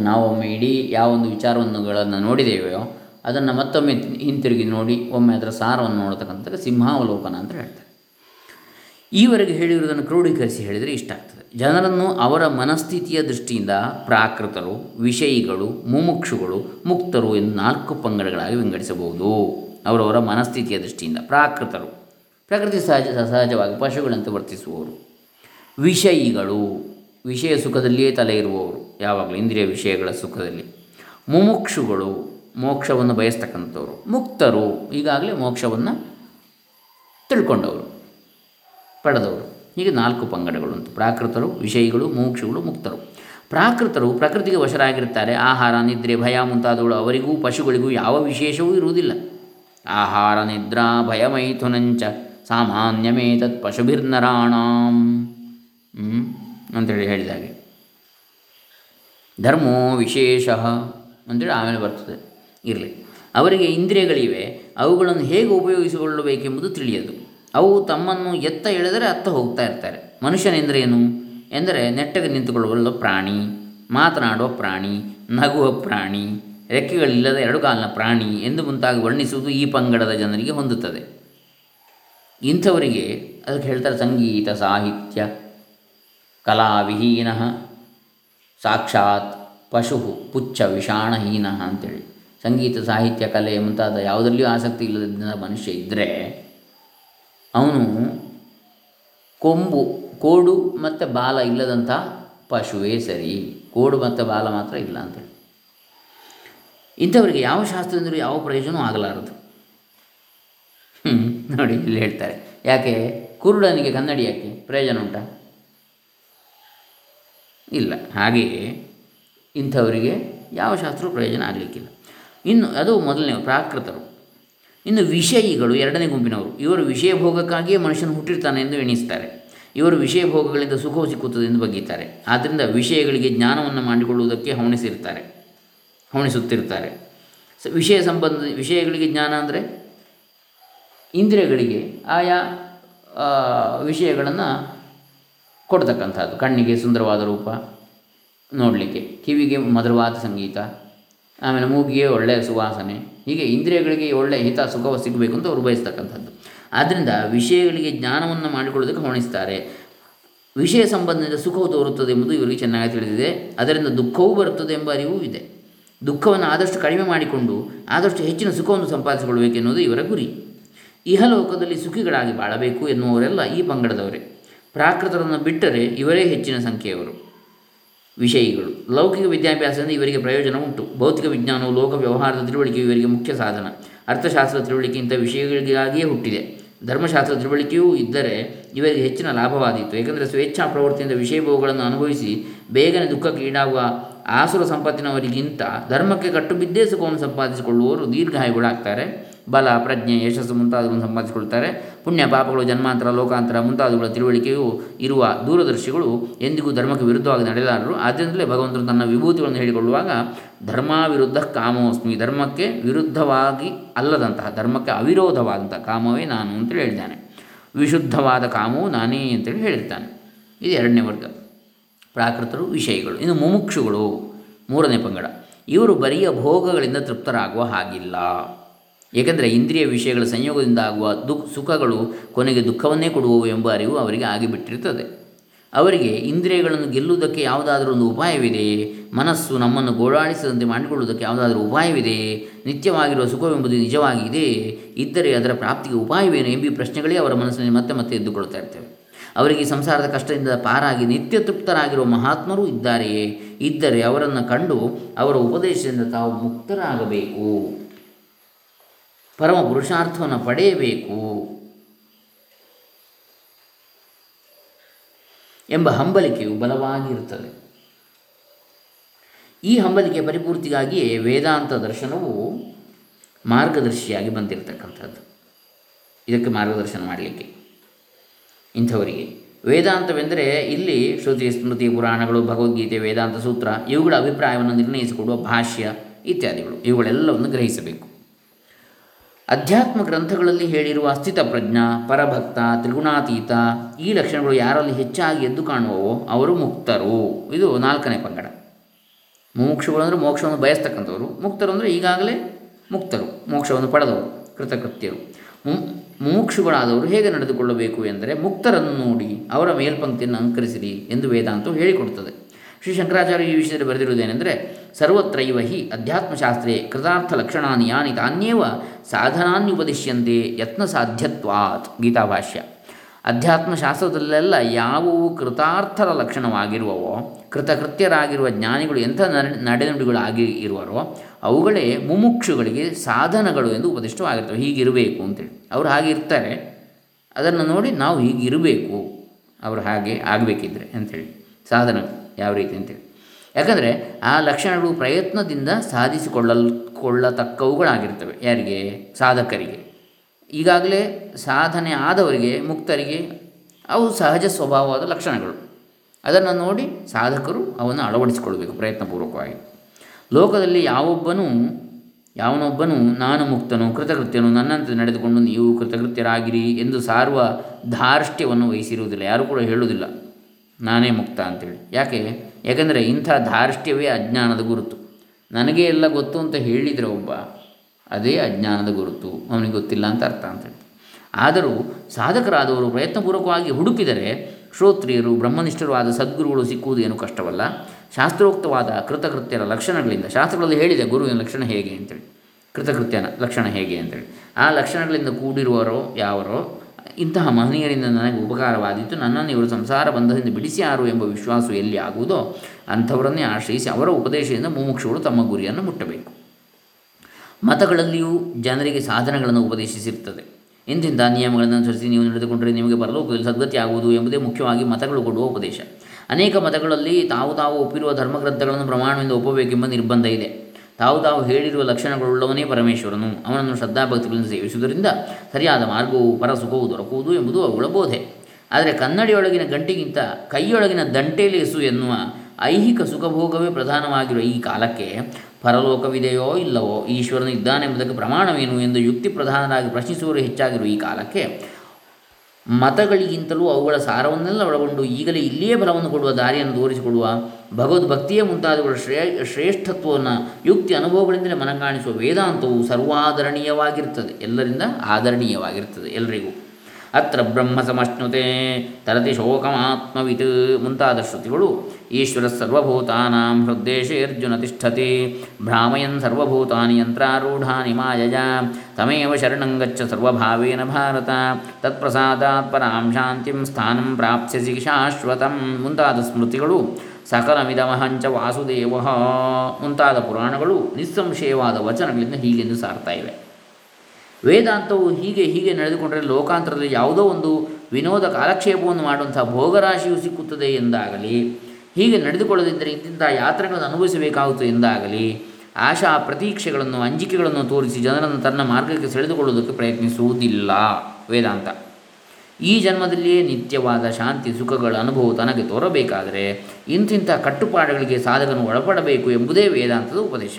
ನಾವೊಮ್ಮೆ ಇಡೀ ಯಾವ ಒಂದು ವಿಚಾರವನ್ನುಗಳನ್ನು ನೋಡಿದ್ದೇವೆಯೋ ಅದನ್ನು ಮತ್ತೊಮ್ಮೆ ಹಿಂತಿರುಗಿ ನೋಡಿ, ಒಮ್ಮೆ ಅದರ ಸಾರವನ್ನು ನೋಡತಕ್ಕಂಥ ಸಿಂಹಾವಲೋಕನ ಅಂತ ಹೇಳ್ತಾರೆ. ಈವರೆಗೆ ಹೇಳಿರುವುದನ್ನು ಕ್ರೋಢೀಕರಿಸಿ ಹೇಳಿದರೆ ಇಷ್ಟ ಆಗ್ತದೆ. ಜನರನ್ನು ಅವರ ಮನಸ್ಥಿತಿಯ ದೃಷ್ಟಿಯಿಂದ ಪ್ರಾಕೃತರು, ವಿಷಯಿಗಳು, ಮುಮುಕ್ಷುಗಳು, ಮುಕ್ತರು ಎಂದು ನಾಲ್ಕು ಪಂಗಡಗಳಾಗಿ ವಿಂಗಡಿಸಬಹುದು. ಅವರವರ ಮನಸ್ಥಿತಿಯ ದೃಷ್ಟಿಯಿಂದ ಪ್ರಾಕೃತರು. ಪ್ರಕೃತಿ ಸಹಜ ಸಹಜವಾಗಿ ಪಶುಗಳಂತೆ ವರ್ತಿಸುವವರು. ವಿಷಯಿಗಳು, ವಿಷಯ ಸುಖದಲ್ಲಿಯೇ ತಲೆ ಇರುವವರು, ಯಾವಾಗಲೂ ಇಂದ್ರಿಯ ವಿಷಯಗಳ ಸುಖದಲ್ಲಿ. ಮುಮುಕ್ಷುಗಳು ಮೋಕ್ಷವನ್ನು ಬಯಸ್ತಕ್ಕಂಥವ್ರು. ಮುಕ್ತರು ಈಗಾಗಲೇ ಮೋಕ್ಷವನ್ನು ತಿಳ್ಕೊಂಡವರು, ಪಡೆದವರು. ಹೀಗೆ ನಾಲ್ಕು ಪಂಗಡಗಳು ಅಂತ ಪ್ರಾಕೃತರು, ವಿಷಯಿಗಳು, ಮುಮುಕ್ಷುಗಳು, ಮುಕ್ತರು. ಪ್ರಾಕೃತರು ಪ್ರಕೃತಿಗೆ ವಶರಾಗಿರ್ತಾರೆ ಆಹಾರ, ನಿದ್ರೆ, ಭಯ ಮುಂತಾದವುಗಳು ಅವರಿಗೂ ಪಶುಗಳಿಗೂ ಯಾವ ವಿಶೇಷವೂ ಇರುವುದಿಲ್ಲ. ಆಹಾರ, ನಿದ್ರಾ ಭಯಮೈಥುನಂಚ ಸಾಮಾನ್ಯಮೇತತ್ ಪಶುಭಿರ್ನರಾಣಾಂ. ಅಂತೇಳಿ ಹೇಳಿದಾಗೆ ಧರ್ಮೋ ವಿಶೇಷ ಅಂತೇಳಿ ಆಮೇಲೆ ಬರ್ತದೆ. ಇರಲಿ. ಅವರಿಗೆ ಇಂದ್ರಿಯಗಳಿವೆ, ಅವುಗಳನ್ನು ಹೇಗೆ ಉಪಯೋಗಿಸಿಕೊಳ್ಳಬೇಕೆಂಬುದು ತಿಳಿಯದು. ಅವು ತಮ್ಮನ್ನು ಎತ್ತ ಎಳೆದರೆ ಅತ್ತ ಹೋಗ್ತಾ ಇರ್ತಾರೆ. ಮನುಷ್ಯನೆಂದರೆ ಏನು? ಎಂದರೆ ನೆಟ್ಟಗೆ ನಿಂತುಕೊಳ್ಳಬಲ್ಲ ಪ್ರಾಣಿ, ಮಾತನಾಡುವ ಪ್ರಾಣಿ, ನಗುವ ಪ್ರಾಣಿ, ರೆಕ್ಕೆಗಳಿಲ್ಲದ ಎರಡು ಕಾಲಿನ ಪ್ರಾಣಿ ಎಂದು ಮುಂತಾಗಿ ವರ್ಣಿಸುವುದು ಈ ಪಂಗಡದ ಜನರಿಗೆ ಹೊಂದುತ್ತದೆ. ಇಂಥವರಿಗೆ ಅದಕ್ಕೆ ಹೇಳ್ತಾರೆ ಸಂಗೀತ, ಸಾಹಿತ್ಯ, ಕಲಾವಿಹೀನ, ಸಾಕ್ಷಾತ್ ಪಶು, ಪುಚ್ಚ, ವಿಷಾಣಹೀನ ಅಂತೇಳಿ. ಸಂಗೀತ, ಸಾಹಿತ್ಯ, ಕಲೆ ಮುಂತಾದ ಯಾವುದರಲ್ಲಿಯೂ ಆಸಕ್ತಿ ಇಲ್ಲದ ಮನುಷ್ಯ ಇದ್ದರೆ ಅವನು ಕೊಂಬು, ಕೋಡು ಮತ್ತು ಬಾಲ ಇಲ್ಲದಂಥ ಪಶುವೇ ಸರಿ. ಕೋಡು ಮತ್ತು ಬಾಲ ಮಾತ್ರ ಇಲ್ಲ ಅಂತೇಳಿ. ಇಂಥವರಿಗೆ ಯಾವ ಶಾಸ್ತ್ರದಿಂದಲೂ ಯಾವ ಪ್ರಯೋಜನವೂ ಆಗಲಾರದು. ನೋಡಿ ಇಲ್ಲಿ ಹೇಳ್ತಾರೆ. ಯಾಕೆ? ಕುರುಡನಿಗೆ ಕನ್ನಡಿ ಯಾಕೆ? ಪ್ರಯೋಜನ ಉಂಟಾ? ಇಲ್ಲ. ಹಾಗೆಯೇ ಇಂಥವರಿಗೆ ಯಾವ ಶಾಸ್ತ್ರವೂ ಪ್ರಯೋಜನ ಆಗಲಿಕ್ಕಿಲ್ಲ. ಇನ್ನು ಅದು ಮೊದಲನೇ ಪ್ರಾಕೃತರು. ಇನ್ನು ವಿಷಯಿಗಳು ಎರಡನೇ ಗುಂಪಿನವರು. ಇವರು ವಿಷಯ ಭೋಗಕ್ಕಾಗಿಯೇ ಮನುಷ್ಯನು ಹುಟ್ಟಿರ್ತಾನೆ ಎಂದು ಎಣಿಸ್ತಾರೆ. ಇವರು ವಿಷಯ ಭೋಗಗಳಿಂದ ಸುಖವು ಸಿಕ್ಕುತ್ತದೆ ಎಂದು ಬಗ್ಗಿದ್ದಾರೆ. ಆದ್ದರಿಂದ ವಿಷಯಗಳಿಗೆ ಜ್ಞಾನವನ್ನು ಮಾಡಿಕೊಳ್ಳುವುದಕ್ಕೆ ಹವಣಿಸಿರ್ತಾರೆ. ಹವಣಿಸುತ್ತಿರ್ತಾರೆ. ವಿಷಯ ಸಂಬಂಧ ವಿಷಯಗಳಿಗೆ ಜ್ಞಾನ ಅಂದರೆ? ಇಂದ್ರಿಯಗಳಿಗೆ ಆಯಾ ವಿಷಯಗಳನ್ನು ಕೊಡ್ತಕ್ಕಂಥದ್ದು. ಕಣ್ಣಿಗೆ ಸುಂದರವಾದ ರೂಪ ನೋಡಲಿಕ್ಕೆ, ಕಿವಿಗೆ ಮಧುರವಾದ ಸಂಗೀತ, ಆಮೇಲೆ ಮೂಗಿಗೆ ಒಳ್ಳೆಯ ಸುವಾಸನೆ, ಹೀಗೆ ಇಂದ್ರಿಯಗಳಿಗೆ ಒಳ್ಳೆಯ ಹಿತ, ಸುಖವ ಸಿಗಬೇಕು ಅಂತ ಅವರು ಬಯಸ್ತಕ್ಕಂಥದ್ದು. ಆದ್ದರಿಂದ ವಿಷಯಗಳಿಗೆ ಜ್ಞಾನವನ್ನು ಮಾಡಿಕೊಳ್ಳೋದಕ್ಕೆ ಹೊಣಿಸ್ತಾರೆ. ವಿಷಯ ಸಂಬಂಧದಿಂದ ಸುಖವು ತೋರುತ್ತದೆ ಎಂಬುದು ಇವರಿಗೆ ಚೆನ್ನಾಗಿ ತಿಳಿದಿದೆ. ಅದರಿಂದ ದುಃಖವೂ ಬರುತ್ತದೆ ಎಂಬ ಅರಿವೂ ಇದೆ. ದುಃಖವನ್ನು ಆದಷ್ಟು ಕಡಿಮೆ ಮಾಡಿಕೊಂಡು, ಆದಷ್ಟು ಹೆಚ್ಚಿನ ಸುಖವನ್ನು ಸಂಪಾದಿಸಿಕೊಳ್ಳಬೇಕೆನ್ನುವುದು ಇವರ ಗುರಿ. ಇಹಲೋಕದಲ್ಲಿ ಸುಖಿಗಳಾಗಿ ಬಾಳಬೇಕು ಎನ್ನುವರೆಲ್ಲ ಈ ಪಂಗಡದವರೇ. ಪ್ರಾಕೃತರನ್ನು ಬಿಟ್ಟರೆ ಇವರೇ ಹೆಚ್ಚಿನ ಸಂಖ್ಯೆಯವರು. ವಿಷಯಿಗಳು. ಲೌಕಿಕ ವಿದ್ಯಾಭ್ಯಾಸದಿಂದ ಇವರಿಗೆ ಪ್ರಯೋಜನ ಉಂಟು. ಭೌತಿಕ ವಿಜ್ಞಾನವು ಲೋಕ ವ್ಯವಹಾರದ ತಿಳುವಳಿಕೆಯು ಇವರಿಗೆ ಮುಖ್ಯ ಸಾಧನ. ಅರ್ಥಶಾಸ್ತ್ರ ತಿಳುವಳಿಕೆ ಇಂಥ ವಿಷಯಗಳಿಗಾಗಿಯೇ ಹುಟ್ಟಿದೆ. ಧರ್ಮಶಾಸ್ತ್ರ ತಿಳುವಳಿಕೆಯೂ ಇದ್ದರೆ ಇವರಿಗೆ ಹೆಚ್ಚಿನ ಲಾಭವಾದೀತು. ಏಕೆಂದರೆ ಸ್ವೇಚ್ಛಾ ಪ್ರವೃತ್ತಿಯಿಂದ ವಿಷಯ ಭೋಗಗಳನ್ನು ಅನುಭವಿಸಿ ಬೇಗನೆ ದುಃಖಕ್ಕೆ ಈಡಾಗುವ ಆಸುರ ಸಂಪತ್ತಿನವರಿಗಿಂತ ಧರ್ಮಕ್ಕೆ ಕಟ್ಟುಬಿದ್ದೇ ಸುಖವನ್ನು ಸಂಪಾದಿಸಿಕೊಳ್ಳುವವರು ದೀರ್ಘಾಯುಗಳಾಗ್ತಾರೆ. ಬಲ, ಪ್ರಜ್ಞೆ, ಯಶಸ್ಸು ಮುಂತಾದವುಗಳನ್ನು ಸಂಪಾದಿಸಿಕೊಳ್ತಾರೆ. ಪುಣ್ಯ ಪಾಪಗಳು, ಜನ್ಮಾಂತರ, ಲೋಕಾಂತರ ಮುಂತಾದವುಗಳ ತಿಳುವಳಿಕೆಯು ಇರುವ ದೂರದರ್ಶಿಗಳು ಎಂದಿಗೂ ಧರ್ಮಕ್ಕೆ ವಿರುದ್ಧವಾಗಿ ನಡೆಯಲಾರರು. ಆದ್ದರಿಂದಲೇ ಭಗವಂತನು ತನ್ನ ವಿಭೂತಿಗಳನ್ನು ಹೇಳಿಕೊಳ್ಳುವಾಗ ಧರ್ಮ ವಿರುದ್ಧ ಕಾಮೋಸ್ಮಿ, ಧರ್ಮಕ್ಕೆ ವಿರುದ್ಧವಾಗಿ ಅಲ್ಲದಂತಹ, ಧರ್ಮಕ್ಕೆ ಅವಿರೋಧವಾದಂಥ ಕಾಮವೇ ನಾನು ಅಂತೇಳಿ ಹೇಳಿದ್ದಾನೆ. ವಿಶುದ್ಧವಾದ ಕಾಮವು ನಾನೇ ಅಂತೇಳಿ ಹೇಳಿರ್ತಾನೆ. ಇದು ಎರಡನೇ ವರ್ಗ. ಪ್ರಾಕೃತರು, ವಿಷಯಗಳು. ಇನ್ನು ಮುಮುಕ್ಷುಗಳು, ಮೂರನೇ ಪಂಗಡ. ಇವರು ಬರಿಯ ಭೋಗಗಳಿಂದ ತೃಪ್ತರಾಗುವ ಹಾಗಿಲ್ಲ. ಏಕೆಂದರೆ ಇಂದ್ರಿಯ ವಿಷಯಗಳ ಸಂಯೋಗದಿಂದ ಆಗುವ ದುಃಖ, ಸುಖಗಳು ಕೊನೆಗೆ ದುಃಖವನ್ನೇ ಕೊಡುವವು ಎಂಬ ಅರಿವು ಅವರಿಗೆ ಆಗಿಬಿಟ್ಟಿರುತ್ತದೆ. ಅವರಿಗೆ ಇಂದ್ರಿಯಗಳನ್ನು ಗೆಲ್ಲುವುದಕ್ಕೆ ಯಾವುದಾದರೂ ಒಂದು ಉಪಾಯವಿದೆಯೇ? ಮನಸ್ಸು ನಮ್ಮನ್ನು ಗೋಳಾಡಿಸದಂತೆ ಮಾಡಿಕೊಳ್ಳುವುದಕ್ಕೆ ಯಾವುದಾದರೂ ಉಪಾಯವಿದೆಯೇ? ನಿತ್ಯವಾಗಿರುವ ಸುಖವೆಂಬುದು ನಿಜವಾಗಿದೆ ಇದ್ದರೆ ಅದರ ಪ್ರಾಪ್ತಿಗೆ ಉಪಾಯವೇನು ಎಂಬ ಪ್ರಶ್ನೆಗಳೇ ಅವರ ಮನಸ್ಸಿನಲ್ಲಿ ಮತ್ತೆ ಮತ್ತೆ ಎದ್ದುಕೊಳ್ತಾ ಇರ್ತೇವೆ. ಅವರಿಗೆ ಸಂಸಾರದ ಕಷ್ಟದಿಂದ ಪಾರಾಗಿ ನಿತ್ಯ ತೃಪ್ತರಾಗಿರುವ ಮಹಾತ್ಮರು ಇದ್ದಾರೆಯೇ? ಇದ್ದರೆ ಅವರನ್ನು ಕಂಡು ಅವರ ಉಪದೇಶದಿಂದ ತಾವು ಮುಕ್ತರಾಗಬೇಕು. ಪರಮ ಪುರುಷಾರ್ಥವನ್ನು ಪಡೆಯಬೇಕು ಎಂಬ ಹಂಬಲಿಕೆಯು ಬಲವಾಗಿರುತ್ತದೆ. ಈ ಹಂಬಲಿಕೆಯ ಪರಿಪೂರ್ತಿಗಾಗಿಯೇ ವೇದಾಂತ ದರ್ಶನವು ಮಾರ್ಗದರ್ಶಿಯಾಗಿ ಬಂದಿರತಕ್ಕಂಥದ್ದು. ಇದಕ್ಕೆ ಮಾರ್ಗದರ್ಶನ ಮಾಡಲಿಕ್ಕೆ. ಇಂಥವರಿಗೆ ವೇದಾಂತವೆಂದರೆ ಇಲ್ಲಿ ಶ್ರುತಿ ಸ್ಮೃತಿ ಪುರಾಣಗಳು, ಭಗವದ್ಗೀತೆ, ವೇದಾಂತ ಸೂತ್ರ ಇವುಗಳ ಅಭಿಪ್ರಾಯವನ್ನು ನಿರ್ಣಯಿಸಿಕೊಡುವ ಭಾಷ್ಯ ಇತ್ಯಾದಿಗಳು. ಇವುಗಳೆಲ್ಲವನ್ನು ಗ್ರಹಿಸಬೇಕು. ಅಧ್ಯಾತ್ಮ ಗ್ರಂಥಗಳಲ್ಲಿ ಹೇಳಿರುವ ಅಸ್ಥಿತ ಪ್ರಜ್ಞ, ಪರಭಕ್ತ, ತ್ರಿಗುಣಾತೀತ ಈ ಲಕ್ಷಣಗಳು ಯಾರಲ್ಲಿ ಹೆಚ್ಚಾಗಿ ಎದ್ದು ಕಾಣುವವೋ ಅವರು ಮುಕ್ತರು. ಇದು ನಾಲ್ಕನೇ ಪಂಗಡ. ಮೋಕ್ಷಗಳು ಅಂದರೆ ಮೋಕ್ಷವನ್ನು ಬಯಸ್ತಕ್ಕಂಥವರು. ಮುಕ್ತರು ಅಂದರೆ ಈಗಾಗಲೇ ಮುಕ್ತರು, ಮೋಕ್ಷವನ್ನು ಪಡೆದವರು, ಕೃತಕೃತ್ಯರು. ಮುಮುಕ್ಷುಗಳಾದವರು ಹೇಗೆ ನಡೆದುಕೊಳ್ಳಬೇಕು ಎಂದರೆ ಮುಕ್ತರನ್ನು ನೋಡಿ, ಅವರ ಮೇಲ್ಪಂಕ್ತಿಯನ್ನು ಅಂಕರಿಸಿರಿ ಎಂದು ವೇದಾಂತವು ಹೇಳಿಕೊಡುತ್ತದೆ. ಶ್ರೀ ಶಂಕರಾಚಾರ್ಯ ಈ ವಿಷಯದಲ್ಲಿ ಬರೆದಿರುವುದೇನೆಂದರೆ ಸರ್ವತ್ರೈವ ಹಿ ಅಧ್ಯಾತ್ಮಶಾಸ್ತ್ರೇ ಕೃತಾರ್ಥ ಲಕ್ಷಣಾನಿ ಯಾನಿ ತಾನ್ಯೇವ ಸಾಧನಾನ್ಯುಪದಿಶ್ಯಂತೆ ಯತ್ನ ಸಾಧ್ಯತ್ವಾತ್ ಗೀತಾಭಾಷ್ಯ. ಅಧ್ಯಾತ್ಮಶಾಸ್ತ್ರದಲ್ಲೆಲ್ಲ ಯಾವುವು ಕೃತಾರ್ಥರ ಲಕ್ಷಣವಾಗಿರುವವೋ, ಕೃತಕೃತ್ಯರಾಗಿರುವ ಜ್ಞಾನಿಗಳು ಎಂಥ ನಡೆನುಡಿಗಳಾಗಿ ಇರುವರೋ, ಅವುಗಳೇ ಮುಮುಕ್ಷುಗಳಿಗೆ ಸಾಧನಗಳು ಎಂದು ಉಪದಿಷ್ಟವಾಗಿರ್ತವೆ. ಹೀಗಿರಬೇಕು ಅಂತೇಳಿ. ಅವರು ಹಾಗೆ ಇರ್ತಾರೆ. ಅದನ್ನು ನೋಡಿ ನಾವು ಹೀಗಿರಬೇಕು. ಅವರು ಹಾಗೆ ಆಗಬೇಕಿದ್ರೆ ಅಂಥೇಳಿ ಸಾಧನ ಯಾವ ರೀತಿ ಅಂತೇಳಿ. ಯಾಕಂದರೆ ಆ ಲಕ್ಷಣಗಳು ಪ್ರಯತ್ನದಿಂದ ಸಾಧಿಸಿಕೊಳ್ಳಲ್ ಕೊಳ್ಳತಕ್ಕವುಗಳಾಗಿರ್ತವೆ ಯಾರಿಗೆ? ಸಾಧಕರಿಗೆ. ಈಗಾಗಲೇ ಸಾಧನೆ ಆದವರಿಗೆ, ಮುಕ್ತರಿಗೆ ಅವು ಸಹಜ ಸ್ವಭಾವವಾದ ಲಕ್ಷಣಗಳು. ಅದನ್ನು ನೋಡಿ ಸಾಧಕರು ಅವನ್ನು ಅಳವಡಿಸಿಕೊಳ್ಬೇಕು ಪ್ರಯತ್ನಪೂರ್ವಕವಾಗಿ. ಲೋಕದಲ್ಲಿ ಯಾವೊಬ್ಬನೂ, ಯಾವನೊಬ್ಬನು ನಾನು ಮುಕ್ತನು, ಕೃತಕೃತ್ಯನು, ನನ್ನಂತೆ ನಡೆದುಕೊಂಡು ನೀವು ಕೃತಕೃತ್ಯರಾಗಿರಿ ಎಂದು ಸಾರುವ ಧಾರ್ಷ್ಟ್ಯವನ್ನು ವಹಿಸಿರುವುದಿಲ್ಲ. ಯಾರೂ ಕೂಡ ಹೇಳುವುದಿಲ್ಲ, ನಾನೇ ಮುಕ್ತ ಅಂತೇಳಿ. ಯಾಕೆ? ಯಾಕೆಂದರೆ ಇಂಥ ಧಾರ್ಷ್ಟ್ಯವೇ ಅಜ್ಞಾನದ ಗುರುತು. ನನಗೆ ಎಲ್ಲ ಗೊತ್ತು ಅಂತ ಹೇಳಿದರೆ ಒಬ್ಬ, ಅದೇ ಅಜ್ಞಾನದ ಗುರುತು, ಅವನಿಗೆ ಗೊತ್ತಿಲ್ಲ ಅಂತ ಅರ್ಥ ಅಂತ ಹೇಳಿ ಆದರೂ ಸಾಧಕರಾದವರು ಪ್ರಯತ್ನಪೂರ್ವಕವಾಗಿ ಹುಡುಕಿದರೆ ಶ್ರೋತ್ರಿಯರು, ಬ್ರಹ್ಮನಿಷ್ಠರು ಆದ ಸದ್ಗುರುಗಳು ಸಿಕ್ಕುವುದು ಏನು ಕಷ್ಟವಲ್ಲ. ಶಾಸ್ತ್ರೋಕ್ತವಾದ ಕೃತಕೃತ್ಯರ ಲಕ್ಷಣಗಳಿಂದ, ಶಾಸ್ತ್ರಗಳಲ್ಲಿ ಹೇಳಿದೆ ಗುರುವಿನ ಲಕ್ಷಣ ಹೇಗೆ ಅಂತೇಳಿ. ಕೃತಕೃತ್ಯನ ಲಕ್ಷಣ ಹೇಗೆ ಅಂತೇಳಿ. ಆ ಲಕ್ಷಣಗಳಿಂದ ಕೂಡಿರುವರೋ, ಯಾವರೋ ಇಂತಹ ಮಹನೀಯರಿಂದ ನನಗೆ ಉಪಕಾರವಾದೀತು. ನನ್ನನ್ನು ಇವರು ಸಂಸಾರ ಬಂಧದಿಂದ ಬಿಡಿಸಿಯಾರು ಎಂಬ ವಿಶ್ವಾಸ ಎಲ್ಲಿ ಆಗುವುದೋ ಅಂಥವರನ್ನೇ ಆಶ್ರಯಿಸಿ ಅವರ ಉಪದೇಶದಿಂದ ಮುಮುಕ್ಷುಗಳು ತಮ್ಮ ಗುರಿಯನ್ನು ಮುಟ್ಟಬೇಕು. ಮತಗಳಲ್ಲಿಯೂ ಜನರಿಗೆ ಸಾಧನಗಳನ್ನು ಉಪದೇಶಿಸಿರುತ್ತದೆ ಇಂತಿಂಥ ನಿಯಮಗಳನ್ನು ಅನುಸರಿಸಿ ನೀವು ನಡೆದುಕೊಂಡರೆ ನಿಮಗೆ ಪರಲೋಕದಲ್ಲಿ ಸದ್ಗತಿ ಆಗುವುದು ಎಂಬುದೇ ಮುಖ್ಯವಾಗಿ ಮತಗಳು ಕೊಡುವ ಉಪದೇಶ. ಅನೇಕ ಮತಗಳಲ್ಲಿ ತಾವು ತಾವು ಒಪ್ಪಿರುವ ಧರ್ಮಗ್ರಂಥಗಳನ್ನು ಪ್ರಮಾಣದಿಂದ ಒಪ್ಪಬೇಕೆಂಬ ನಿರ್ಬಂಧ ಇದೆ. ತಾವು ತಾವು ಹೇಳಿರುವ ಲಕ್ಷಣಗಳುಳ್ಳವನೇ ಪರಮೇಶ್ವರನು. ಅವನನ್ನು ಶ್ರದ್ಧಾಭಕ್ತಿಗಳನ್ನು ಸೇವಿಸುವುದರಿಂದ ಸರಿಯಾದ ಮಾರ್ಗವು ಪರಸುಖವು ದೊರಕುವುದು ಎಂಬುದು ಅವುಗಳ ಬೋಧೆ. ಆದರೆ ಕನ್ನಡಿಯೊಳಗಿನ ಗಂಟಿಗಿಂತ ಕೈಯೊಳಗಿನ ದಂಟೇಲೇಸು ಎನ್ನುವ ಐಹಿಕ ಸುಖಭೋಗವೇ ಪ್ರಧಾನವಾಗಿರುವ ಈ ಕಾಲಕ್ಕೆ ಪರಲೋಕವಿದೆಯೋ ಇಲ್ಲವೋ ಈಶ್ವರನು ಇದ್ದಾನೆಂಬುದಕ್ಕೆ ಪ್ರಮಾಣವೇನು ಎಂದು ಯುಕ್ತಿ ಪ್ರಧಾನರಾಗಿ ಪ್ರಶ್ನಿಸುವರು ಹೆಚ್ಚಾಗಿರುವ ಈ ಕಾಲಕ್ಕೆ ಮತಗಳಿಗಿಂತಲೂ ಅವುಗಳ ಸಾರವನ್ನೆಲ್ಲ ಒಳಗೊಂಡು ಈಗಲೇ ಇಲ್ಲಿಯೇ ಫಲವನ್ನು ಕೊಡುವ ದಾರಿಯನ್ನು ತೋರಿಸಿಕೊಡುವ ಭಗವದ್ಭಕ್ತಿಯೇ ಮುಂತಾದವುಗಳ ಶ್ರೇ ಶ್ರೇಷ್ಠತ್ವವನ್ನು, ಯುಕ್ತಿ ಅನುಭವಗಳಿಂದಲೇ ಮನಗಾಣಿಸುವ ವೇದಾಂತವು ಸರ್ವಾದರಣೀಯವಾಗಿರ್ತದೆ ಎಲ್ಲರಿಂದ ಆದರಣೀಯವಾಗಿರ್ತದೆ ಎಲ್ಲರಿಗೂ ಅತ್ರ ಬ್ರಹ್ಮ ಸಮಷ್ಣುತೆ, ತರತಿ ಶೋಕಮಾತ್ಮವಿತ್ ಮುಂತಾದ ಶ್ರುತಿಗಳು ಈಶ್ವರ ಸರ್ವಭೂತಾನಾಂ ಅರ್ಜುನ ತಿಷ್ಠತಿ, ಭ್ರಾಮಯನ್ ಸರ್ವಭೂತಾನಿ ಯಂತ್ರಾರೂಢಾನಿ ಮಾಯಯ ತಮೇವ ಶರಣಂಗಚ್ಚ ಸರ್ವಭಾವೇನ ಭಾರತ ತತ್ಪ್ರಸಾದಾತ್ ಪರಾಂ ಶಾಂತಿಂ ಸ್ಥಾನಂ ಪ್ರಾಪ್ಸ್ಯಸಿ ಶಾಶ್ವತಂ ಮುಂತಾದ ಸ್ಮೃತಿಗಳು ಸಕಲಮಿದಮಹಂಚ ವಾಸುದೇವ ಮುಂತಾದ ಪುರಾಣಗಳು ನಿಸ್ಸಂಶಯವಾದ ವಚನಗಳಿಂದ ಹೀಗೆಂದು ಸಾರ್ತಾ ಇವೆ. ವೇದಾಂತವು ಹೀಗೆ ಹೀಗೆ ನಡೆದುಕೊಂಡರೆ ಲೋಕಾಂತರದಲ್ಲಿ ಯಾವುದೋ ಒಂದು ವಿನೋದ ಕಾಲಕ್ಷೇಪವನ್ನು ಮಾಡುವಂಥ ಭೋಗರಾಶಿಯು ಸಿಕ್ಕುತ್ತದೆ ಎಂದಾಗಲಿ, ಹೀಗೆ ನಡೆದುಕೊಳ್ಳದಿದ್ದರೆ ಇಂತಿಂಥ ಯಾತ್ರೆಗಳನ್ನು ಅನುಭವಿಸಬೇಕಾಗುತ್ತದೆ ಎಂದಾಗಲಿ, ಆಶಾ ಪ್ರತೀಕ್ಷೆಗಳನ್ನು, ಅಂಜಿಕೆಗಳನ್ನು ತೋರಿಸಿ ಜನರನ್ನು ತನ್ನ ಮಾರ್ಗಕ್ಕೆ ಸೆಳೆದುಕೊಳ್ಳುವುದಕ್ಕೆ ಪ್ರಯತ್ನಿಸುವುದಿಲ್ಲ. ವೇದಾಂತ. ಈ ಜನ್ಮದಲ್ಲಿಯೇ ನಿತ್ಯವಾದ ಶಾಂತಿ, ಸುಖಗಳ ಅನುಭವ ತನಗೆ ತೋರಬೇಕಾದರೆ ಇಂತಿಂಥ ಕಟ್ಟುಪಾಡುಗಳಿಗೆ ಸಾಧಕನು ಒಳಪಡಬೇಕು ಎಂಬುದೇ ವೇದಾಂತದ ಉಪದೇಶ.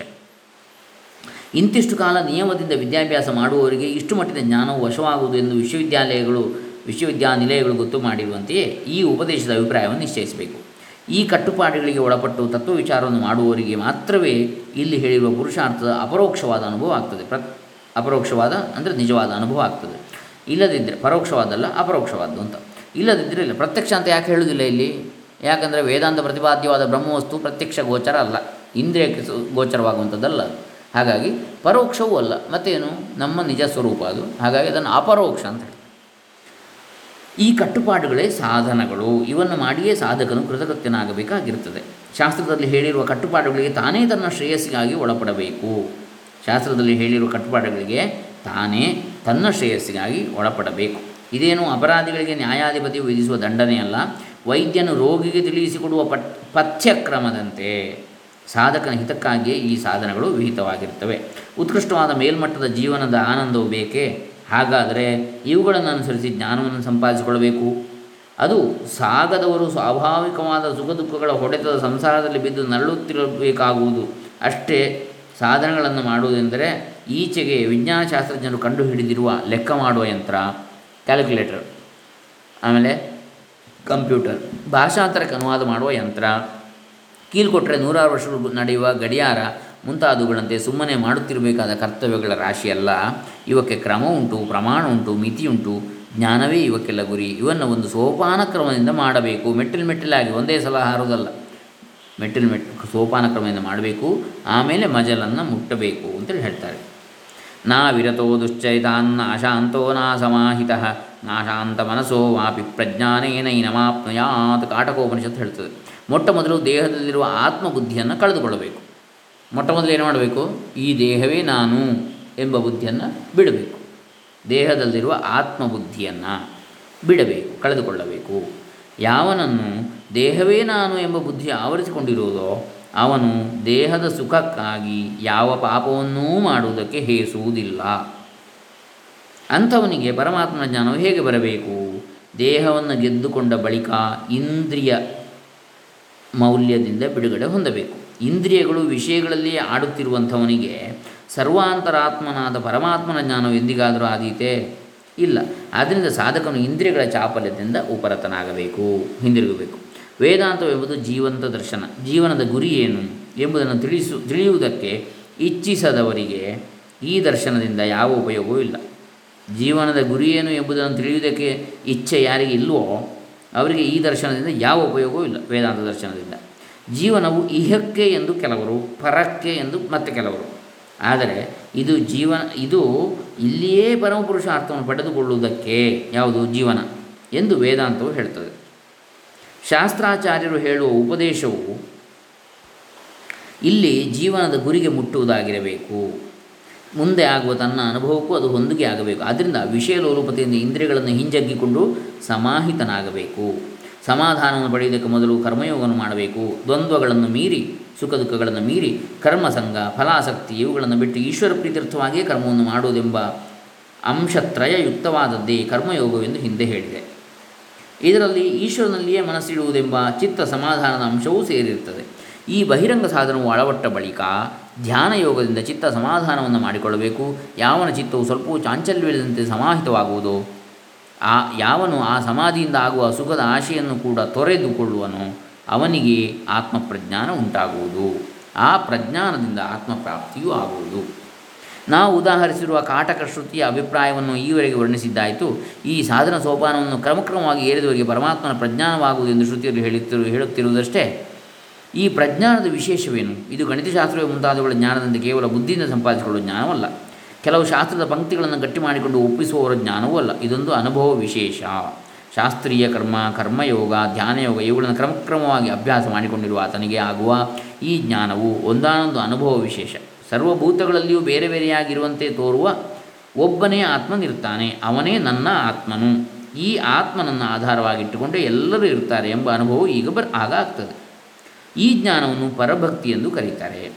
ಇಂತಿಷ್ಟು ಕಾಲ ನಿಯಮದಿಂದ ವಿದ್ಯಾಭ್ಯಾಸ ಮಾಡುವವರಿಗೆ ಇಷ್ಟು ಮಟ್ಟಿನ ಜ್ಞಾನವು ವಶವಾಗುವುದು ಎಂದು ವಿಶ್ವವಿದ್ಯಾಲಯಗಳು, ವಿಶ್ವವಿದ್ಯಾನಿಲಯಗಳು ಗೊತ್ತು ಮಾಡಿರುವಂತೆಯೇ ಈ ಉಪದೇಶದ ಅಭಿಪ್ರಾಯವನ್ನು ನಿಶ್ಚಯಿಸಬೇಕು. ಈ ಕಟ್ಟುಪಾಡುಗಳಿಗೆ ಒಳಪಟ್ಟು ತತ್ವ ವಿಚಾರವನ್ನು ಮಾಡುವವರಿಗೆ ಮಾತ್ರವೇ ಇಲ್ಲಿ ಹೇಳಿರುವ ಪುರುಷಾರ್ಥದ ಅಪರೋಕ್ಷವಾದ ಅನುಭವ ಆಗ್ತದೆ. ಪ್ರ ಅಪರೋಕ್ಷವಾದ ಅಂದರೆ ನಿಜವಾದ ಅನುಭವ ಆಗ್ತದೆ. ಇಲ್ಲದಿದ್ದರೆ ಪರೋಕ್ಷವಾದಲ್ಲ, ಅಪರೋಕ್ಷವಾದ್ದು ಅಂತ. ಇಲ್ಲದಿದ್ದರೆ ಇಲ್ಲ. ಪ್ರತ್ಯಕ್ಷ ಅಂತ ಯಾಕೆ ಹೇಳುವುದಿಲ್ಲ ಇಲ್ಲಿ? ಯಾಕಂದರೆ ವೇದಾಂತ ಪ್ರತಿಪಾದ್ಯವಾದ ಬ್ರಹ್ಮವಸ್ತು ಪ್ರತ್ಯಕ್ಷ ಗೋಚರ ಅಲ್ಲ. ಇಂದ್ರಿಯ ಗೋಚರವಾಗುವಂಥದ್ದಲ್ಲ ಹಾಗಾಗಿ ಪರೋಕ್ಷವೂ ಅಲ್ಲ. ಮತ್ತೇನು? ನಮ್ಮ ನಿಜ ಸ್ವರೂಪ ಅದು. ಹಾಗಾಗಿ ಅದನ್ನು ಅಪರೋಕ್ಷ ಅಂತ ಈ ಕಟ್ಟುಪಾಡುಗಳೇ ಸಾಧನಗಳು. ಇವನ್ನು ಮಾಡಿಯೇ ಸಾಧಕನು ಕೃತಕೃತ್ಯನಾಗಬೇಕಾಗಿರುತ್ತದೆ. ಶಾಸ್ತ್ರದಲ್ಲಿ ಹೇಳಿರುವ ಕಟ್ಟುಪಾಡುಗಳಿಗೆ ತಾನೇ ತನ್ನ ಶ್ರೇಯಸ್ಸಿಗಾಗಿ ಒಳಪಡಬೇಕು. ಶಾಸ್ತ್ರದಲ್ಲಿ ಹೇಳಿರುವ ಕಟ್ಟುಪಾಡುಗಳಿಗೆ ತಾನೇ ತನ್ನ ಶ್ರೇಯಸ್ಸಿಗಾಗಿ ಒಳಪಡಬೇಕು. ಇದೇನು ಅಪರಾಧಿಗಳಿಗೆ ನ್ಯಾಯಾಧಿಪತಿಯು ವಿಧಿಸುವ ದಂಡನೆಯಲ್ಲ? ವೈದ್ಯನು ರೋಗಿಗೆ ತಿಳಿಸಿಕೊಡುವ ಪಟ್ ಪಥ್ಯಕ್ರಮದಂತೆ ಸಾಧಕನ ಹಿತಕ್ಕಾಗಿಯೇ ಈ ಸಾಧನಗಳು ವಿಹಿತವಾಗಿರುತ್ತವೆ. ಉತ್ಕೃಷ್ಟವಾದ ಮೇಲ್ಮಟ್ಟದ ಜೀವನದ ಆನಂದವು ಬೇಕೇ? ಹಾಗಾದರೆ ಇವುಗಳನ್ನು ಅನುಸರಿಸಿ ಜ್ಞಾನವನ್ನು ಸಂಪಾದಿಸಿಕೊಳ್ಳಬೇಕು. ಅದು ಸಾಗದವರು ಸ್ವಾಭಾವಿಕವಾದ ಸುಖ ದುಃಖಗಳ ಹೊಡೆತದ ಸಂಸಾರದಲ್ಲಿ ಬಿದ್ದು ನರಳುತ್ತಿರಬೇಕಾಗುವುದು. ಅಷ್ಟೇ ಸಾಧನಗಳನ್ನು ಮಾಡುವುದೆಂದರೆ ಈಚೆಗೆ ವಿಜ್ಞಾನಶಾಸ್ತ್ರಜ್ಞರು ಕಂಡುಹಿಡಿದಿರುವ ಲೆಕ್ಕ ಮಾಡುವ ಯಂತ್ರ ಕ್ಯಾಲ್ಕುಲೇಟರ್ ಆಮೇಲೆ ಕಂಪ್ಯೂಟರ್ ಭಾಷಾಂತರಕ್ಕೆ ಅನುವಾದ ಮಾಡುವ ಯಂತ್ರ ಕೀಲ್ಕೊಟ್ಟರೆ ನೂರಾರು ವರ್ಷಗಳು ನಡೆಯುವ ಗಡಿಯಾರ ಮುಂತಾದವುಗಳಂತೆ ಸುಮ್ಮನೆ ಮಾಡುತ್ತಿರಬೇಕಾದ ಕರ್ತವ್ಯಗಳ ರಾಶಿಯಲ್ಲ. ಇವಕ್ಕೆ ಕ್ರಮ ಉಂಟು, ಪ್ರಮಾಣ ಉಂಟು, ಮಿತಿ ಉಂಟು, ಜ್ಞಾನವೇ ಇವಕ್ಕೆಲ್ಲ ಗುರಿ ಇವನ್ನು ಒಂದು ಸೋಪಾನ ಕ್ರಮದಿಂದ ಮಾಡಬೇಕು. ಮೆಟ್ಟಿಲು ಮೆಟ್ಟಿಲಾಗಿ ಒಂದೇ ಸಲ ಹಾರೋದಲ್ಲ ಮೆಟ್ಟಿಲು ಮೆಟ್, ಸೋಪಾನ ಕ್ರಮದಿಂದ ಮಾಡಬೇಕು. ಆಮೇಲೆ ಮಜಲನ್ನು ಮುಟ್ಟಬೇಕು ಅಂತೇಳಿ ಹೇಳ್ತಾರೆ. ನಾ ವಿರತೋ ದುಶ್ಚರಿತಾನ್ನ ಅಶಾಂತೋ ನಾ ಸಮಾಹಿತ ನಾಶಾಂತ ಮನಸ್ಸೋ ವಾಪಿ ಪ್ರಜ್ಞಾನೇನೈನಮಾಪ್ನುಯಾತ್ ಕಾಟಕೋಪನಿಷತ್ ಹೇಳ್ತದೆ. ಮೊಟ್ಟ ಮೊದಲು ದೇಹದಲ್ಲಿರುವ ಆತ್ಮಬುದ್ಧಿಯನ್ನು ಕಳೆದುಕೊಳ್ಳಬೇಕು. ಮೊಟ್ಟ ಮೊದಲು ಏನು ಮಾಡಬೇಕು? ಈ ದೇಹವೇ ನಾನು ಎಂಬ ಬುದ್ಧಿಯನ್ನು ಬಿಡಬೇಕು. ದೇಹದಲ್ಲಿರುವ ಆತ್ಮಬುದ್ಧಿಯನ್ನು ಬಿಡಬೇಕು, ಕಳೆದುಕೊಳ್ಳಬೇಕು. ಯಾವನನ್ನು ದೇಹವೇ ನಾನು ಎಂಬ ಬುದ್ಧಿ ಆವರಿಸಿಕೊಂಡಿರುವುದೋ ಅವನು ದೇಹದ ಸುಖಕ್ಕಾಗಿ ಯಾವ ಪಾಪವನ್ನೂ ಮಾಡುವುದಕ್ಕೆ ಹೇಸುವುದಿಲ್ಲ. ಅಂಥವನಿಗೆ ಪರಮಾತ್ಮನ ಜ್ಞಾನವು ಹೇಗೆ ಬರಬೇಕು? ದೇಹವನ್ನು ಗೆದ್ದುಕೊಂಡ ಬಳಿಕ ಇಂದ್ರಿಯ ಮೌಲ್ಯದಿಂದ ಬಿಡುಗಡೆ ಹೊಂದಬೇಕು. ಇಂದ್ರಿಯಗಳು ವಿಷಯಗಳಲ್ಲಿಯೇ ಆಡುತ್ತಿರುವಂಥವನಿಗೆ ಸರ್ವಾಂತರಾತ್ಮನಾದ ಪರಮಾತ್ಮನ ಜ್ಞಾನವು ಎಂದಿಗಾದರೂ ಆದೀತೆ ಇಲ್ಲ. ಆದ್ದರಿಂದ ಸಾಧಕನು ಇಂದ್ರಿಯಗಳ ಚಾಪಲ್ಯದಿಂದ ಉಪರತನಾಗಬೇಕು. ಹಿಂದಿರುಗಬೇಕು. ವೇದಾಂತವೆಂಬುದು ಜೀವಂತ ದರ್ಶನ. ಜೀವನದ ಗುರಿ ಏನು ಎಂಬುದನ್ನು ತಿಳಿಸು, ತಿಳಿಯುವುದಕ್ಕೆ ಇಚ್ಛಿಸದವರಿಗೆ ಈ ದರ್ಶನದಿಂದ ಯಾವ ಉಪಯೋಗವೂ ಇಲ್ಲ. ಜೀವನದ ಗುರಿ ಏನು ಎಂಬುದನ್ನು ತಿಳಿಯುವುದಕ್ಕೆ ಇಚ್ಛೆ ಯಾರಿಗೆ ಇಲ್ವೋ ಅವರಿಗೆ ಈ ದರ್ಶನದಿಂದ ಯಾವ ಉಪಯೋಗವೂ ಇಲ್ಲ, ವೇದಾಂತ ದರ್ಶನದಿಂದ. ಜೀವನವು ಇಹಕ್ಕೆ ಎಂದು ಕೆಲವರು, ಪರಕ್ಕೆ ಎಂದು ಮತ್ತೆ ಕೆಲವರು. ಆದರೆ ಇದು ಜೀವನ, ಇದು ಇಲ್ಲಿಯೇ ಪರಮಪುರುಷ ಅರ್ಥವನ್ನು ಪಡೆದುಕೊಳ್ಳುವುದಕ್ಕೆ ಯಾವುದು ಜೀವನ ಎಂದು ವೇದಾಂತವು ಹೇಳ್ತದೆ. ಶಾಸ್ತ್ರಾಚಾರ್ಯರು ಹೇಳುವ ಉಪದೇಶವು ಇಲ್ಲಿ ಜೀವನದ ಗುರಿಗೆ ಮುಟ್ಟುವುದಾಗಿರಬೇಕು. ಮುಂದೆ ಆಗುವ ತನ್ನ ಅನುಭವಕ್ಕೂ ಅದು ಹೊಂದಿಗೆ ಆಗಬೇಕು. ಆದ್ದರಿಂದ ವಿಷಯ ಲೋಲುಪತೆಯಿಂದ ಇಂದ್ರಿಯಗಳನ್ನು ಹಿಂಜಗ್ಗಿಕೊಂಡು ಸಮಾಹಿತನಾಗಬೇಕು. ಸಮಾಧಾನವನ್ನು ಪಡೆಯುವುದಕ್ಕೆ ಮೊದಲು ಕರ್ಮಯೋಗವನ್ನು ಮಾಡಬೇಕು. ದ್ವಂದ್ವಗಳನ್ನು ಮೀರಿ, ಸುಖ ದುಃಖಗಳನ್ನು ಮೀರಿ ಕರ್ಮಸಂಗ ಫಲಾಸಕ್ತಿ ಇವುಗಳನ್ನು ಬಿಟ್ಟು ಈಶ್ವರ ಪ್ರೀತ್ಯರ್ಥವಾಗಿಯೇ ಕರ್ಮವನ್ನು ಮಾಡುವುದೆಂಬ ಅಂಶತ್ರಯಯುಕ್ತವಾದದ್ದೇ ಕರ್ಮಯೋಗವೆಂದು ಹಿಂದೆ ಹೇಳಿದೆ. ಇದರಲ್ಲಿ ಈಶ್ವರನಲ್ಲಿಯೇ ಮನಸ್ಸಿಡುವುದೆಂಬ ಚಿತ್ತ ಸಮಾಧಾನದ ಅಂಶವೂ ಸೇರಿರುತ್ತದೆ. ಈ ಬಹಿರಂಗ ಸಾಧನವು ಅಳವಟ್ಟ ಬಳಿಕ ಧ್ಯಾನ ಯೋಗದಿಂದ ಚಿತ್ತ ಸಮಾಧಾನವನ್ನು ಮಾಡಿಕೊಳ್ಳಬೇಕು. ಯಾವನ ಚಿತ್ತವು ಸ್ವಲ್ಪವೂ ಚಾಂಚಲ್ಯವಿಲ್ಲದಂತೆ ಸಮಾಹಿತವಾಗುವುದು, ಆ ಯಾವನು ಆ ಸಮಾಧಿಯಿಂದ ಆಗುವ ಸುಖದ ಆಶೆಯನ್ನು ಕೂಡ ತೊರೆದುಕೊಳ್ಳುವನು, ಅವನಿಗೆ ಆತ್ಮಪ್ರಜ್ಞಾನ ಉಂಟಾಗುವುದು. ಆ ಪ್ರಜ್ಞಾನದಿಂದ ಆತ್ಮಪ್ರಾಪ್ತಿಯೂ ಆಗುವುದು. ನಾವು ಉದಾಹರಿಸಿರುವ ಕಾಟಕ ಶ್ರುತಿಯ ಅಭಿಪ್ರಾಯವನ್ನು ಈವರೆಗೆ ವರ್ಣಿಸಿದ್ದಾಯಿತು. ಈ ಸಾಧನ ಸೋಪಾನವನ್ನು ಕ್ರಮಕ್ರಮವಾಗಿ ಏರಿದವರಿಗೆ ಪರಮಾತ್ಮನ ಪ್ರಜ್ಞಾನವಾಗುವುದು ಎಂದು ಶ್ರುತಿಯಲ್ಲಿ ಹೇಳುತ್ತಿರು ಹೇಳುತ್ತಿರುವುದಷ್ಟೇ. ಈ ಪ್ರಜ್ಞಾನದ ವಿಶೇಷವೇನು? ಇದು ಗಣಿತಶಾಸ್ತ್ರವೇ ಮುಂತಾದವುಗಳ ಜ್ಞಾನದಂತೆ ಕೇವಲ ಬುದ್ಧಿಯಿಂದ ಸಂಪಾದಿಸಿಕೊಳ್ಳುವ ಜ್ಞಾನವಲ್ಲ. ಕೆಲವು ಶಾಸ್ತ್ರದ ಪಂಕ್ತಿಗಳನ್ನು ಗಟ್ಟಿ ಮಾಡಿಕೊಂಡು ಒಪ್ಪಿಸುವವರ ಜ್ಞಾನವೂ ಅಲ್ಲ. ಇದೊಂದು ಅನುಭವ ವಿಶೇಷ. ಶಾಸ್ತ್ರೀಯ ಕರ್ಮ, ಕರ್ಮಯೋಗ, ಧ್ಯಾನಯೋಗ ಇವುಗಳನ್ನು ಕ್ರಮಕ್ರಮವಾಗಿ ಅಭ್ಯಾಸ ಮಾಡಿಕೊಂಡಿರುವ ಆತನಿಗೆ ಆಗುವ ಈ ಜ್ಞಾನವು ಒಂದಾನೊಂದು ಅನುಭವ ವಿಶೇಷ. ಸರ್ವಭೂತಗಳಲ್ಲಿಯೂ ಬೇರೆ ಬೇರೆಯಾಗಿರುವಂತೆ ತೋರುವ ಒಬ್ಬನೇ ಆತ್ಮನಿರ್ತಾನೆ, ಅವನೇ ನನ್ನ ಆತ್ಮನು. ಈ ಆತ್ಮನನ್ನು ಆಧಾರವಾಗಿಟ್ಟುಕೊಂಡೇ ಎಲ್ಲರೂ ಇರ್ತಾರೆ ಎಂಬ ಅನುಭವ ಈಗ ಬರ್, ಆಗ ಆಗ್ತದೆ. ಈ ಜ್ಞಾನವನ್ನು ಪರಭಕ್ತಿ ಎಂದು ಕರೀತಾರೆ.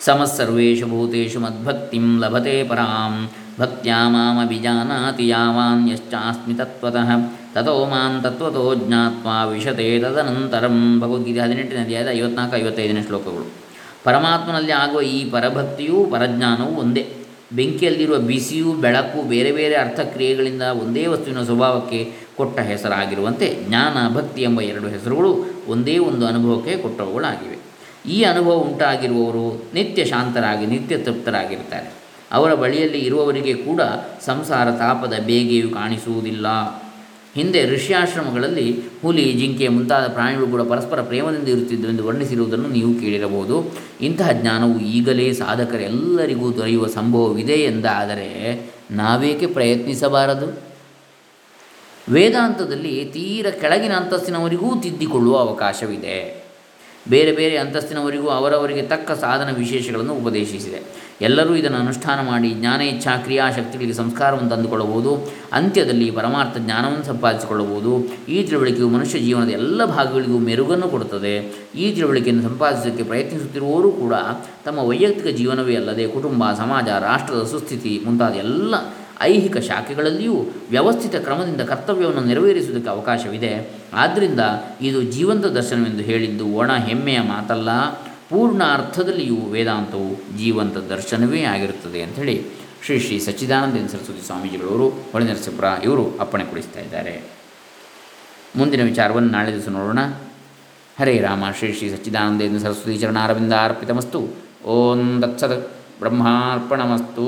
ಸಮಸ್ಸರ್ವೇಷು ಭೂತೇಶು ಮದ್ಭಕ್ತಿಂ ಲಭತೆ ಪರಾಂ. ಭಕ್ತ್ಯಾ ಮಾಮಭಿಜಾನಾತಿ ಯಾವಾನ್ಯಶ್ಚಾಸ್ಮಿ ತತ್ವತಃ. ತಥೋ ಮಾನ್ ತತ್ವತೋ ಜ್ಞಾತ್ವಾ ವಿಷತೆ ತದನಂತರಂ. ಭಗವದ್ಗೀತೆ ಹದಿನೆಂಟನೇ ಅಧ್ಯಾಯದ ಐವತ್ನಾಲ್ಕು, ಐವತ್ತೈದನೇ ಶ್ಲೋಕಗಳು. ಪರಮಾತ್ಮನಲ್ಲಿ ಆಗುವ ಈ ಪರಭಕ್ತಿಯೂ ಪರಜ್ಞಾನವೂ ಒಂದೇ. ಬೆಂಕಿಯಲ್ಲಿರುವ ಬಿಸಿಯು, ಬೆಳಕು, ಬೇರೆ ಬೇರೆ ಅರ್ಥಕ್ರಿಯೆಗಳಿಂದ ಒಂದೇ ವಸ್ತುವಿನ ಸ್ವಭಾವಕ್ಕೆ ಕೊಟ್ಟ ಹೆಸರಾಗಿರುವಂತೆ ಜ್ಞಾನ, ಭಕ್ತಿ ಎಂಬ ಎರಡು ಹೆಸರುಗಳು ಒಂದೇ ಒಂದು ಅನುಭವಕ್ಕೆ ಕೊಟ್ಟವುಗಳಾಗಿವೆ. ಈ ಅನುಭವ ಉಂಟಾಗಿರುವವರು ನಿತ್ಯ ಶಾಂತರಾಗಿ, ನಿತ್ಯ ತೃಪ್ತರಾಗಿರ್ತಾರೆ. ಅವರ ಬಳಿಯಲ್ಲಿ ಇರುವವರಿಗೆ ಕೂಡ ಸಂಸಾರ ತಾಪದ ಬೇಗೆಯು ಕಾಣಿಸುವುದಿಲ್ಲ. ಹಿಂದೆ ಋಷ್ಯಾಶ್ರಮಗಳಲ್ಲಿ ಹುಲಿ, ಜಿಂಕೆ ಮುಂತಾದ ಪ್ರಾಣಿಗಳು ಕೂಡ ಪರಸ್ಪರ ಪ್ರೇಮದಿಂದ ಇರುತ್ತಿದ್ದವು ಎಂದು ವರ್ಣಿಸಿರುವುದನ್ನು ನೀವು ಕೇಳಿರಬಹುದು. ಇಂತಹ ಜ್ಞಾನವು ಈಗಲೇ ಸಾಧಕರೆಲ್ಲರಿಗೂ ದೊರೆಯುವ ಸಂಭವವಿದೆ ಎಂದಾದರೆ ನಾವೇಕೆ ಪ್ರಯತ್ನಿಸಬಾರದು? ವೇದಾಂತದಲ್ಲಿ ತೀರ ಕೆಳಗಿನ ಅಂತಸ್ತಿನವರಿಗೂ ತಿದ್ದಿಕೊಳ್ಳುವ ಅವಕಾಶವಿದೆ. ಬೇರೆ ಬೇರೆ ಅಂತಸ್ತಿನವರಿಗೂ ಅವರವರಿಗೆ ತಕ್ಕ ಸಾಧನ ವಿಶೇಷಗಳನ್ನು ಉಪದೇಶಿಸಿದೆ. ಎಲ್ಲರೂ ಇದನ್ನು ಅನುಷ್ಠಾನ ಮಾಡಿ ಜ್ಞಾನ, ಇಚ್ಛಾ ಕ್ರಿಯಾಶಕ್ತಿಗಳಿಗೆ ಸಂಸ್ಕಾರವನ್ನು ತಂದುಕೊಳ್ಳಬಹುದು. ಅಂತ್ಯದಲ್ಲಿ ಪರಮಾರ್ಥ ಜ್ಞಾನವನ್ನು ಸಂಪಾದಿಸಿಕೊಳ್ಳಬಹುದು. ಈ ತಿಳುವಳಿಕೆಯು ಮನುಷ್ಯ ಜೀವನದ ಎಲ್ಲ ಭಾಗಗಳಿಗೂ ಮೆರುಗನ್ನು ಕೊಡುತ್ತದೆ. ಈ ತಿಳುವಳಿಕೆಯನ್ನು ಸಂಪಾದಿಸೋಕ್ಕೆ ಪ್ರಯತ್ನಿಸುತ್ತಿರುವವರು ಕೂಡ ತಮ್ಮ ವೈಯಕ್ತಿಕ ಜೀವನವೇ ಅಲ್ಲದೆ ಕುಟುಂಬ, ಸಮಾಜ, ರಾಷ್ಟ್ರದ ಸುಸ್ಥಿತಿ ಮುಂತಾದ ಎಲ್ಲ ಐಹಿಕ ಶಾಖೆಗಳಲ್ಲಿಯೂ ವ್ಯವಸ್ಥಿತ ಕ್ರಮದಿಂದ ಕರ್ತವ್ಯವನ್ನು ನೆರವೇರಿಸುವುದಕ್ಕೆ ಅವಕಾಶವಿದೆ. ಆದ್ದರಿಂದ ಇದು ಜೀವಂತ ದರ್ಶನವೆಂದು ಹೇಳಿದ್ದು ಒಣ ಹೆಮ್ಮೆಯ ಮಾತಲ್ಲ. ಪೂರ್ಣ ಅರ್ಥದಲ್ಲಿಯೂ ವೇದಾಂತವು ಜೀವಂತ ದರ್ಶನವೇ ಆಗಿರುತ್ತದೆ ಅಂಥೇಳಿ ಶ್ರೀ ಶ್ರೀ ಸಚ್ಚಿದಾನಂದ ಸರಸ್ವತಿ ಸ್ವಾಮೀಜಿಗಳವರು ಹೊಳೆನರಸೀಪುರ ಇವರು ಅಪ್ಪಣೆ ಕೊಡಿಸ್ತಾ ಇದ್ದಾರೆ. ಮುಂದಿನ ವಿಚಾರವನ್ನು ನಾಳೆ ದಿವಸ ನೋಡೋಣ. ಹರೇ ರಾಮ, ಶ್ರೀ ಶ್ರೀ ಸಚ್ಚಿದಾನಂದೇಂದ್ರ ಸರಸ್ವತಿ ಚರಣಾರವಿಂದ ಅರ್ಪಿತಮಸ್ತು ಓಂ ದತ್ಸದ ಬ್ರಹ್ಮಾರ್ಪಣಮಸ್ತು.